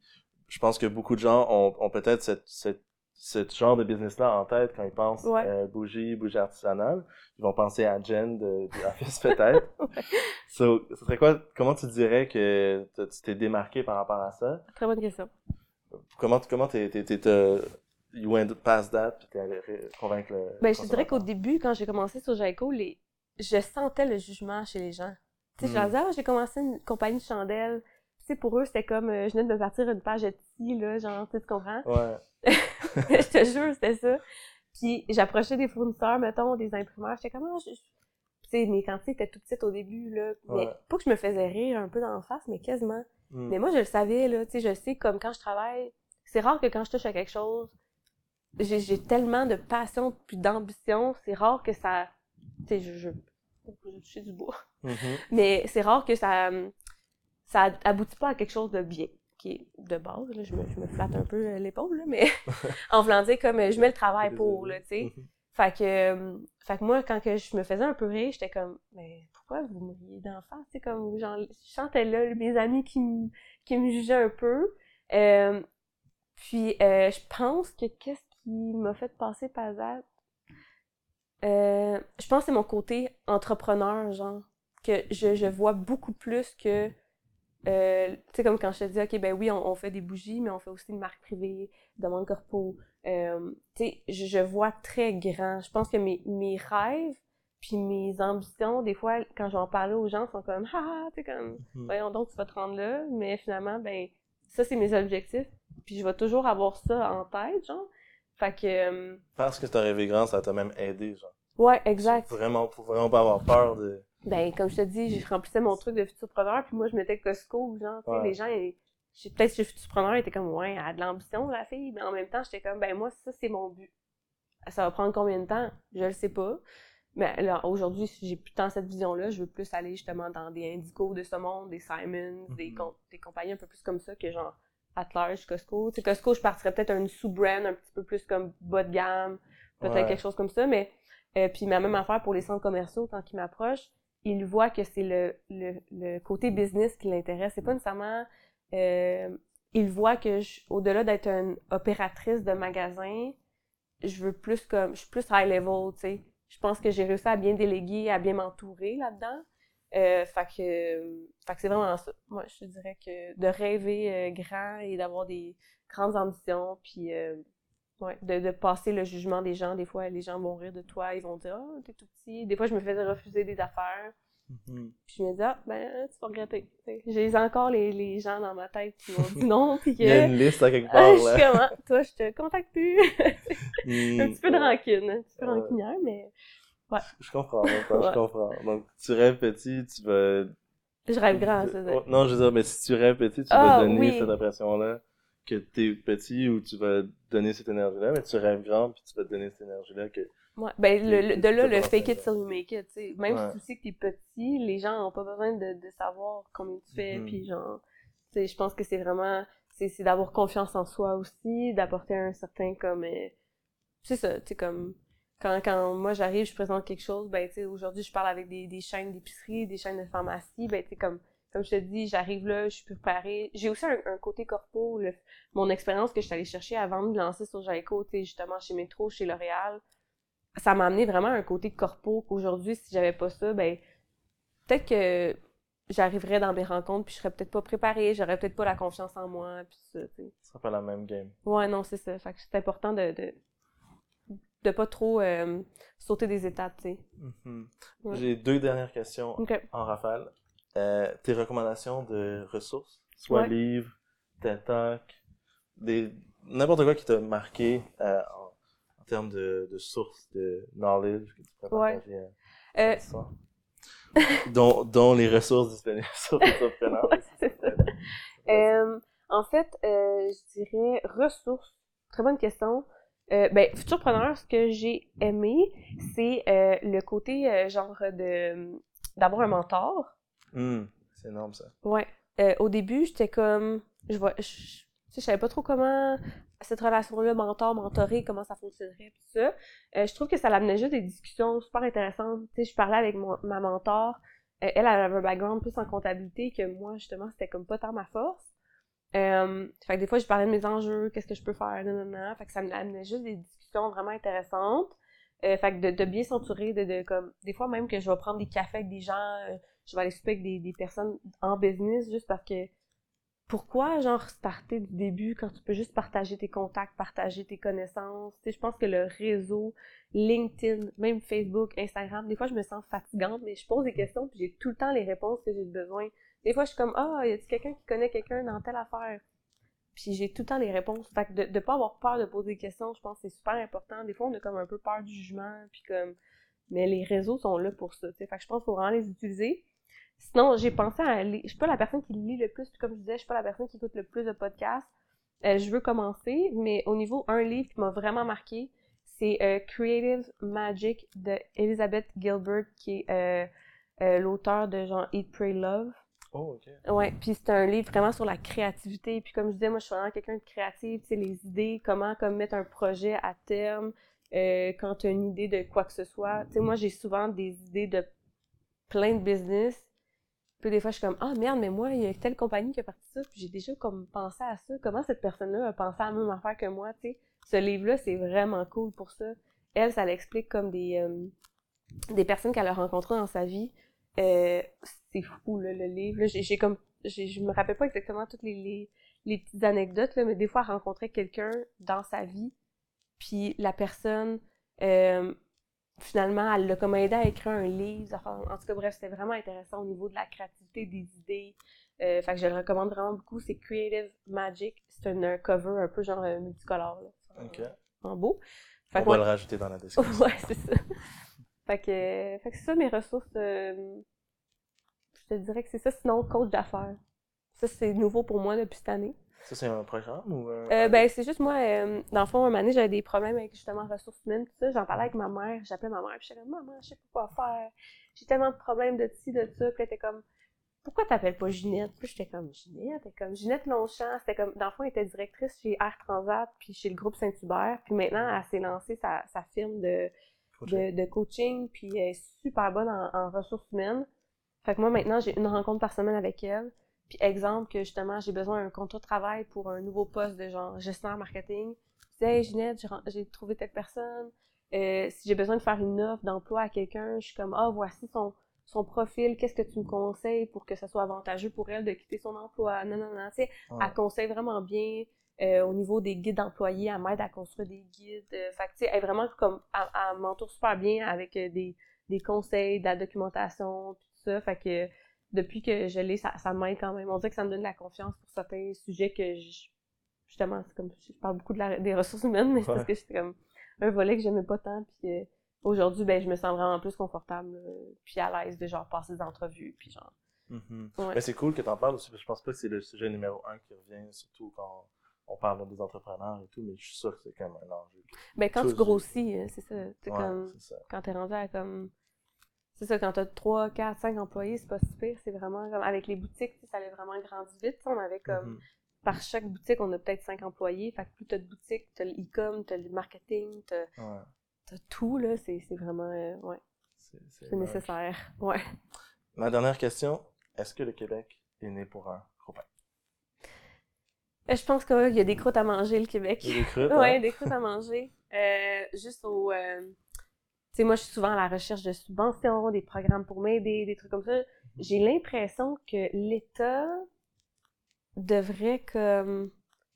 je pense que beaucoup de gens ont, ont peut-être cette, cette, ce genre de business-là en tête quand ils pensent Ouais. euh, bougie, bougie artisanale. Ils vont penser à Jen de, de Office, peut-être. So, ce serait quoi... Comment tu dirais que tu t'es démarqué par rapport à ça? Très bonne question. Comment, comment t'es, t'es, t'es, you went past that, puis t'es allé convaincre le. Ben, je dirais qu'au début, quand j'ai commencé sur Jaico, les... je sentais le jugement chez les gens. Tu sais, ah, j'ai commencé une compagnie de chandelles. Tu sais, pour eux, c'était comme, euh, je venais de me partir une page Etsy, là, genre, tu comprends? Ouais. je te jure, c'était ça. Puis j'approchais des fournisseurs, mettons, des imprimeurs, j'étais comme, je... je- Tu sais, mes quantités étaient toutes petites au début, là. Mais pas que je me faisais rire un peu dans la face, mais quasiment. Hmm. Mais moi, je le savais, là, tu sais, je sais, comme quand je travaille, c'est rare que quand je touche à quelque chose, j'ai tellement de passion puis d'ambition, c'est rare que ça, tu sais, je, je, je toucher du bois, Mhm. mais c'est rare que ça, ça aboutit pas à quelque chose de bien, qui est de base, là, je me, je me flatte un peu euh, l'épaule, là, mais en voulant dire comme, euh, je mets le travail pour, tu sais. Mhm. Fait que, euh, fait que moi, quand que je me faisais un peu rire, j'étais comme, mais pourquoi vous me riez d'en face? C'est comme, genre, je sentais là, mes amis qui, me- qui me jugeaient un peu. Euh, puis, euh, je pense que qu'est-ce qui m'a fait passer par? Euh, je pense que c'est mon côté entrepreneur, genre, que je, je vois beaucoup plus que, euh, tu sais, comme quand je te dis, OK, ben oui, on, on fait des bougies, mais on fait aussi une marque privée, demande corpo. Euh, tu sais, je, je vois très grand. Je pense que mes, mes rêves puis mes ambitions, des fois, quand j'en parlais aux gens, sont comme, ah, tu sais, comme, Mhm. voyons donc, tu vas te rendre là. Mais finalement, ben, ça, c'est mes objectifs. Puis je vais toujours avoir ça en tête, genre. Fait que, euh, Parce que t'as rêvé grand, ça t'a même aidé, genre. ouais, exact. Vraiment, faut vraiment pas avoir peur de. Ben, comme je te dis, je remplissais mon truc de futurpreneur, puis moi, je mettais Costco, genre, tu sais, Ouais. les gens, ils- peut-être que futurpreneur était comme, ouais, elle a de l'ambition, la fille, mais en même temps, j'étais comme, ben, moi, ça, c'est mon but. Ça va prendre combien de temps? Je le sais pas. Mais là, aujourd'hui, si j'ai plus tant cette vision-là, je veux plus aller justement dans des Indigo de ce monde, des Simons, des, Mhm. com- des compagnies un peu plus comme ça que genre at large, Costco. Tu sais, Costco, je partirais peut-être à une sous-brand un petit peu plus comme bas de gamme, peut-être Ouais. quelque chose comme ça, mais euh, puis ma même affaire pour les centres commerciaux, tant qu'ils m'approchent, ils voient que c'est le, le, le côté business qui l'intéresse. C'est pas nécessairement... Euh, ils voient que, je- au-delà d'être une opératrice de magasin, je veux plus comme... Je suis plus high level, tu sais. Je pense que j'ai réussi à bien déléguer, à bien m'entourer là-dedans. Euh, fait que, fait que c'est vraiment ça. Moi, je te dirais que de rêver euh, grand et d'avoir des grandes ambitions, puis euh, ouais, de, de passer le jugement des gens. Des fois, les gens vont rire de toi, ils vont dire « Oh, t'es tout petit ». Des fois, je me faisais refuser des affaires. Mhm. Puis je me dis « Ah, ben, tu vas regretter. » J'ai encore les, les gens dans ma tête qui m'ont dit non, puis que... Il y a une liste à quelque Ah, part, je suis là. comme, Ah, toi, je te contacte plus. Hmm. un petit peu de rancune, un petit peu Ouais. rancunière, mais Je comprends, Ouais. je comprends. Donc, tu rêves petit, tu vas... je rêve grand, ça. Oh, non, je veux dire, mais si tu rêves petit, tu Ah, vas donner oui. cette impression-là que t'es petit ou tu vas donner cette énergie-là, mais tu rêves grand puis tu vas te donner cette énergie-là que... Ouais, ben, le, le- de là, le fake it till you make it, tu sais. Même Ouais. si tu sais que t'es petit, les gens n'ont pas besoin de, de savoir combien tu fais, Mhm. puis genre, tu sais, je pense que c'est vraiment, c'est c'est d'avoir confiance en soi aussi, d'apporter un certain, comme, euh, c'est ça, tu sais, comme, quand, quand moi j'arrive, je présente quelque chose, ben, tu sais, aujourd'hui, je parle avec des, des chaînes d'épicerie, des chaînes de pharmacie, ben, tu sais, comme, comme je te dis, j'arrive là, je suis préparée. J'ai aussi un, un côté corpo, le- mon expérience que je suis allée chercher avant de me lancer sur Jaico, tu sais, justement, chez Métro, chez L'Oréal, ça m'a amené vraiment un côté corpo qu'aujourd'hui, si j'avais pas ça, ben, peut-être que j'arriverais dans mes rencontres puis je serais peut-être pas préparée, j'aurais peut-être pas la confiance en moi, puis ça, tu sais. Ce sera pas la même game. Ouais, non, c'est ça. Fait que c'est important de, de, de pas trop euh, sauter des étapes, tu sais. Mhm. Ouais. J'ai deux dernières questions en rafale. Euh, tes recommandations de ressources, soit Ouais. livres, TED Talk, des n'importe quoi qui t'a marqué euh, en, en termes de, de sources de knowledge que tu Ouais. partager dont, dont les ressources disponibles sur en fait, je dirais ressources. Très bonne question. Euh, ben, futurpreneur, ce que j'ai aimé, c'est euh, le côté euh, genre de d'avoir un mentor. Hmm, c'est énorme ça. Ouais. Au début, j'étais comme. Je vois. Je, je savais pas trop comment cette relation-là, mentor-mentoré, comment ça fonctionnerait, tout ça. Je trouve que ça l'amenait juste des discussions super intéressantes. Tu sais, je parlais avec mon- ma mentor. Elle, elle avait un background plus en comptabilité que moi, justement, c'était comme pas tant ma force. Euh, fait que des fois, je parlais de mes enjeux, qu'est-ce que je peux faire, non, non, non. Fait que ça me amenait juste des discussions vraiment intéressantes. Euh, fait que de, de bien s'entourer, de, de comme, des fois même que je vais prendre des cafés avec des gens, euh, je vais aller souper avec des, des personnes en business juste parce que pourquoi, genre, starter du début quand tu peux juste partager tes contacts, partager tes connaissances? Tu sais, je pense que le réseau, LinkedIn, même Facebook, Instagram, des fois, je me sens fatigante, mais je pose des questions puis j'ai tout le temps les réponses que j'ai besoin. Des fois, je suis comme, ah, y a-t-il quelqu'un qui connaît quelqu'un dans telle affaire? Puis j'ai tout le temps les réponses. Fait que de, de pas avoir peur de poser des questions, je pense que c'est super important. Des fois, on a comme un peu peur du jugement, puis comme... Mais les réseaux sont là pour ça. Fait que je pense qu'il faut vraiment les utiliser. Sinon, j'ai pensé à. Je suis pas la personne qui lit le plus, comme je disais, je suis pas la personne qui écoute le plus de podcasts. Euh, je veux commencer, mais au niveau, un livre qui m'a vraiment marqué, c'est euh, Creative Magic de Elizabeth Gilbert, qui est euh, euh, l'auteur de genre Eat, Pray, Love. Oh. Ouais, puis c'est un livre vraiment sur la créativité. Puis comme je disais, moi, je suis vraiment quelqu'un de créatif, tu sais, les idées, comment comme mettre un projet à terme, euh, quand tu as une idée de quoi que ce soit. Tu sais, moi, j'ai souvent des idées de plein de business. Puis des fois, je suis comme, ah merde, mais moi, il y a telle compagnie qui a parti ça, puis j'ai déjà comme pensé à ça. Comment cette personne-là a pensé à la même affaire que moi, tu sais? Ce livre-là, c'est vraiment cool pour ça. Elle, ça l'explique comme des, euh, des personnes qu'elle a rencontrées dans sa vie. Euh, c'est fou, là, le livre. J'ai, comme, je me rappelle pas exactement toutes les, les, les petites anecdotes, là, mais des fois, elle rencontrait quelqu'un dans sa vie, puis la personne, euh, finalement, elle l'a comme aidé à écrire un livre. Enfin, en tout cas, bref, c'était vraiment intéressant au niveau de la créativité, des idées. Euh, fait que je le recommande vraiment beaucoup. C'est Creative Magic. C'est un, cover un peu genre multicolore. Là. Ok. en beau. On Fait va le rajouter dans la description. ouais, c'est ça. Fait que, fait que c'est ça mes ressources. euh, je te dirais que c'est ça. Sinon, coach d'affaires. Ça, c'est nouveau pour moi depuis cette année. Ça, c'est un programme ou un... Euh, ben, c'est juste moi, euh, dans le fond, un donné, j'avais des problèmes avec justement ressources humaines, tout ça. J'en parlais avec ma mère, j'appelais ma mère, puis j'étais comme, maman, je sais pas quoi faire. J'ai tellement de problèmes de ci, de ça. Puis elle était comme, pourquoi t'appelles pas Ginette? Puis j'étais comme, Ginette? Elle comme, Ginette Longchamp. C'était comme, dans le fond, elle était directrice chez Air Transat, puis chez le groupe Saint-Hubert. Puis maintenant, elle s'est lancée sa, sa firme de, Coaching. de, de coaching, puis elle est super bonne en, en ressources humaines. Fait que moi, maintenant, j'ai une rencontre par semaine avec elle. Puis exemple que justement, j'ai besoin d'un contrat de travail pour un nouveau poste de genre gestionnaire marketing. Je dis, hey Ginette, j'ai trouvé telle personne. Euh, si j'ai besoin de faire une offre d'emploi à quelqu'un, je suis comme, ah, voici son, son profil, qu'est-ce que tu me conseilles pour que ça soit avantageux pour elle de quitter son emploi? Non, non, non, tu sais, Ouais. elle conseille vraiment bien euh, au niveau des guides d'employés, elle m'aide à construire des guides. Euh, fait que, tu sais, elle est vraiment comme, elle, elle m'entoure super bien avec euh, des, des conseils, de la documentation, tout ça. Fait que depuis que je l'ai, ça, ça m'aide quand même. On dirait que ça me donne de la confiance pour certains sujets que je- justement, c'est comme, je parle beaucoup de la- des ressources humaines, mais c'est parce que c'est comme un volet que j'aimais pas tant, puis euh, aujourd'hui, ben, je me sens vraiment plus confortable, euh, puis à l'aise de genre passer des entrevues, puis genre, Mhm. Ouais. Mais c'est cool que tu en parles aussi, parce que je pense pas que c'est le sujet numéro un qui revient, surtout quand on parle des entrepreneurs et tout, mais je suis sûr que c'est quand même un enjeu. ben, quand tu grossis, hein, c'est ça, c'est Ouais, comme, c'est ça. quand t'es rendu à comme c'est ça quand t'as 3, 4, 5 employés c'est pas si pire c'est vraiment comme avec les boutiques tu ça allait vraiment grandi vite tu on avait comme Mhm. par chaque boutique on a peut-être 5 employés fait que plus t'as de boutiques t'as le e-com t'as le marketing t'as Ouais, t'as tout là c'est vraiment euh, ouais c'est- nécessaire ouais Ma dernière question, est-ce que le Québec est né pour un? Je pense qu'il y a des croûtes à manger le Québec des croûtes, hein? des croûtes à manger Euh, juste au euh, tu sais moi je suis souvent à la recherche de subventions des programmes pour m'aider des trucs comme ça j'ai l'impression que l'État devrait comme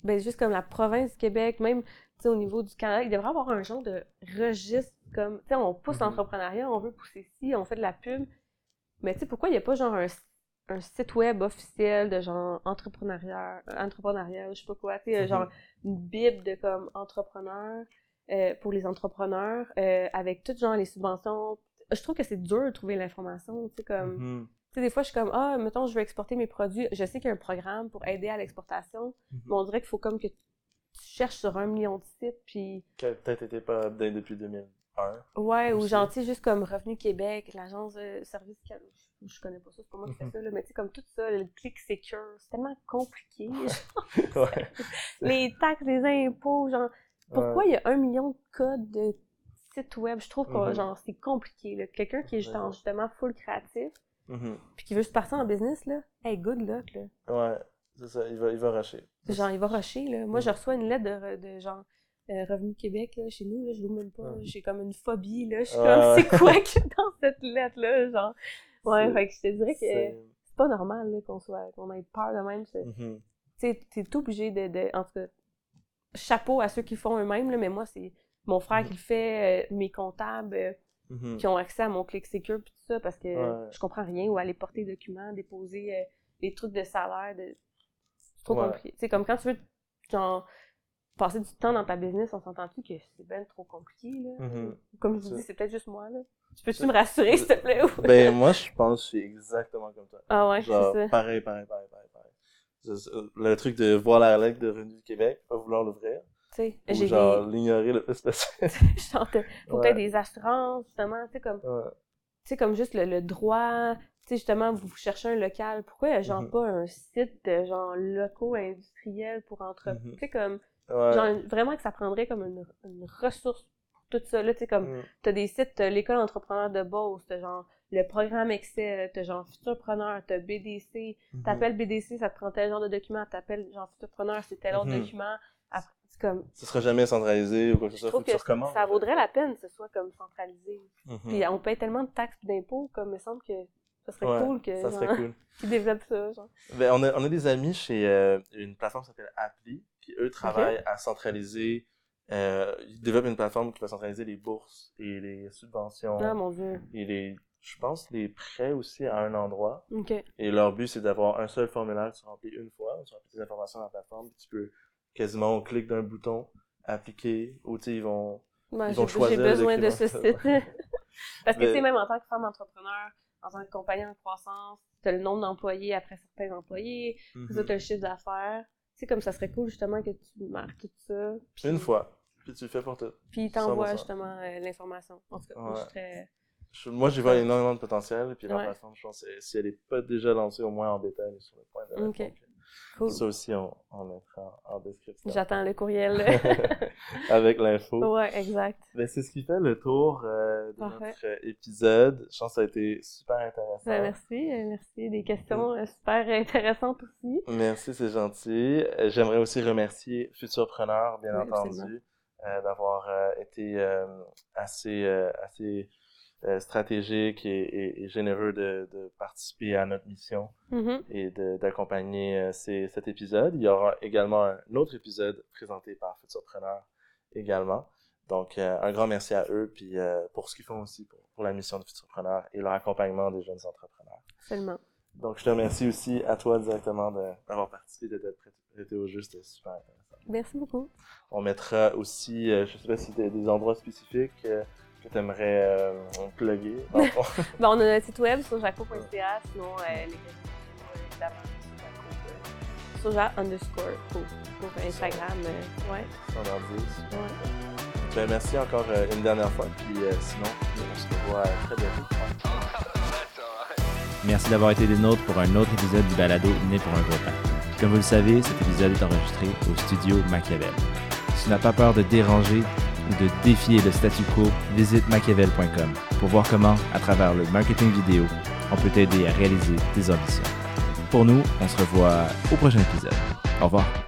ben juste comme la province du Québec, même au niveau du Canada, il devrait avoir un genre de registre comme tu sais on pousse Mhm. l'entrepreneuriat, on veut pousser ci, on fait de la pub. Mais tu sais pourquoi il n'y a pas genre un, un site web officiel de genre entrepreneuriat, entrepreneuriat, je sais pas quoi, tu sais Mhm. genre une bible de comme entrepreneur euh, pour les entrepreneurs euh, avec toutes genre les subventions. Je trouve que c'est dur de trouver l'information, tu sais comme Mhm. tu sais, des fois, je suis comme, ah, mettons, je veux exporter mes produits. Je sais qu'il y a un programme pour aider à l'exportation, Mhm. mais on dirait qu'il faut comme que tu cherches sur un million de sites, puis Qui peut-être été pas update depuis 2001. ouais, ou sais, juste comme Revenu Québec, l'agence de service, je, connais pas ça, c'est pas moi qui fais Mhm. ça, là, mais tu sais, comme tout ça, le click secure, c'est tellement compliqué. ouais. les taxes, les impôts, genre, pourquoi Ouais. il y a un million de codes de sites web? Je trouve que, Mhm. genre, c'est compliqué. Quelqu'un qui est genre, justement full créatif, Mhm. puis qui veut se partir en business, là, hey, good luck, là. Ouais, c'est ça, il va, il va rusher. Genre, il va rusher, là. Moi, Mm. je reçois une lettre de, de genre, euh, Revenu Québec, là, chez nous, là, je vous même pas. J'ai comme une phobie, là. Je suis comme, ouais. c'est quoi a dans cette lettre-là, genre? Ouais, fait que je te dirais que C'est- pas normal, qu'on soit, qu'on ait peur de même. Tu sais, t'es tout obligé de, de, en tout cas, chapeau à ceux qui font eux-mêmes, mais moi, c'est mon frère qui le fait, euh, mes comptables, euh, Mhm. qui ont accès à mon click secure pis tout ça, parce que Ouais. je comprends rien, ou aller porter des documents, déposer euh, des trucs de salaire, de... c'est trop Ouais. compliqué. C'est comme quand tu veux, genre, passer du temps dans ta business, on s'entend-tu que c'est ben trop compliqué, là? Mhm. Comme je vous dis, c'est peut-être juste moi, là. Tu peux-tu me rassurer, s'il te plaît? Ben, moi, je pense que je suis exactement comme toi. ah ouais, c'est ça. pareil, pareil, pareil, pareil, pareil. Le truc de voir la lettre de Revenu du Québec, pas vouloir l'ouvrir, Tu sais, j'ai genre l'ignorer le plus possible. genre, t'as- faut peut-être des assurances, justement, tu sais, comme... Ouais. tu sais, comme juste le, le droit, tu sais, justement, vous cherchez un local, pourquoi genre Mhm. pas un site de genre locaux industriels pour entre... Mhm. Tu sais, comme, Ouais. genre, vraiment que ça prendrait comme une, une ressource pour tout ça, là, tu sais, comme, Mm. t'as des sites, t'as l'école entrepreneur de Beauce, t'as genre le programme Excel, t'as genre Futurpreneur, t'as BDC, Mhm. t'appelles BDC, ça te prend tel genre de document, t'appelles genre Futurpreneur, c'est tel autre Mhm. document, après, comme, Ce sera jamais centralisé ou quoi que ce soit, faut que ça vaudrait la peine que ce soit comme centralisé. Mhm. Puis on paye tellement de taxes et d'impôts, comme il me semble que ça serait Ouais, cool que Ça genre, serait cool. qu'ils développent ça. Genre. Ben, on, a, on a des amis chez euh, une plateforme qui s'appelle Appli, qui eux travaillent à centraliser. Euh, ils développent une plateforme qui va centraliser les bourses et les subventions Ah mon dieu. et les, je pense, les prêts aussi à un endroit. Et leur but, c'est d'avoir un seul formulaire que tu remplis une fois. Tu remplis tes informations dans la plateforme, puis tu peux quasiment au clic d'un bouton appliquer ou tu sais, ils vont. Moi, Ils vont choisir j'ai besoin de ce site. Parce que, Mais- tu sais, même en tant que femme entrepreneur, en tant que compagnie en croissance, tu as le nombre d'employés après certains employés, Mhm. tu as le chiffre d'affaires. Tu sais, comme ça serait cool justement que tu marques tout ça. Puis, Une fois, puis tu le fais pour tout. Puis 100%. justement euh, l'information. En tout cas, moi, je. Je- moi, j'y vois énormément de potentiel, puis la Ouais. plateforme, je pense, si elle n'est pas déjà lancée, au moins en bêta, elle est sur le point de Cool. Ça aussi, on, on mettra en, en description. J'attends le courriel. Avec l'info. ouais, exact. Ben, c'est ce qui fait le tour euh, de Parfait. notre euh, épisode. Je pense que ça a été super intéressant. Ben, merci, euh, merci. Des questions euh, super intéressantes aussi. Merci, c'est gentil. J'aimerais aussi remercier Futurpreneur, bien Oui, entendu, euh, d'avoir euh, été assez, assez euh, stratégique et, et- et généreux de, de participer à notre mission Mhm. et de- d'accompagner euh, ces- cet épisode. Il y aura également un autre épisode présenté par Futurpreneur également. Donc, euh, un grand merci à eux puis euh, pour ce qu'ils font aussi pour, pour la mission de Futurpreneur et leur accompagnement des jeunes entrepreneurs. Seulement. Donc, je te remercie aussi à toi directement de- d'avoir participé, de t'être prêté- au jeu. C'était super intéressant. Merci beaucoup. On mettra aussi, euh, je sais pas si tu as des endroits spécifiques euh, que tu aimerais euh, plugger. Ben, on a notre site web sur jaco.ca, sinon euh, les réseaux sociaux, évidemment, sur Jaco, euh, Soja underscore co, pour Instagram. euh, ouais, si on en dit. ouais. Ben, merci encore euh, une dernière fois. Puis euh, sinon, on se revoit euh, très bientôt. Merci d'avoir été des nôtres pour un autre épisode du balado Né pour un gros pain. Comme vous le savez, cet épisode est enregistré au studio Machiavel. Si tu n'as pas peur de déranger de défier le statu quo, visite machiavel.com pour voir comment, à travers le marketing vidéo, on peut t'aider à réaliser tes ambitions. Pour nous, on se revoit au prochain épisode. Au revoir.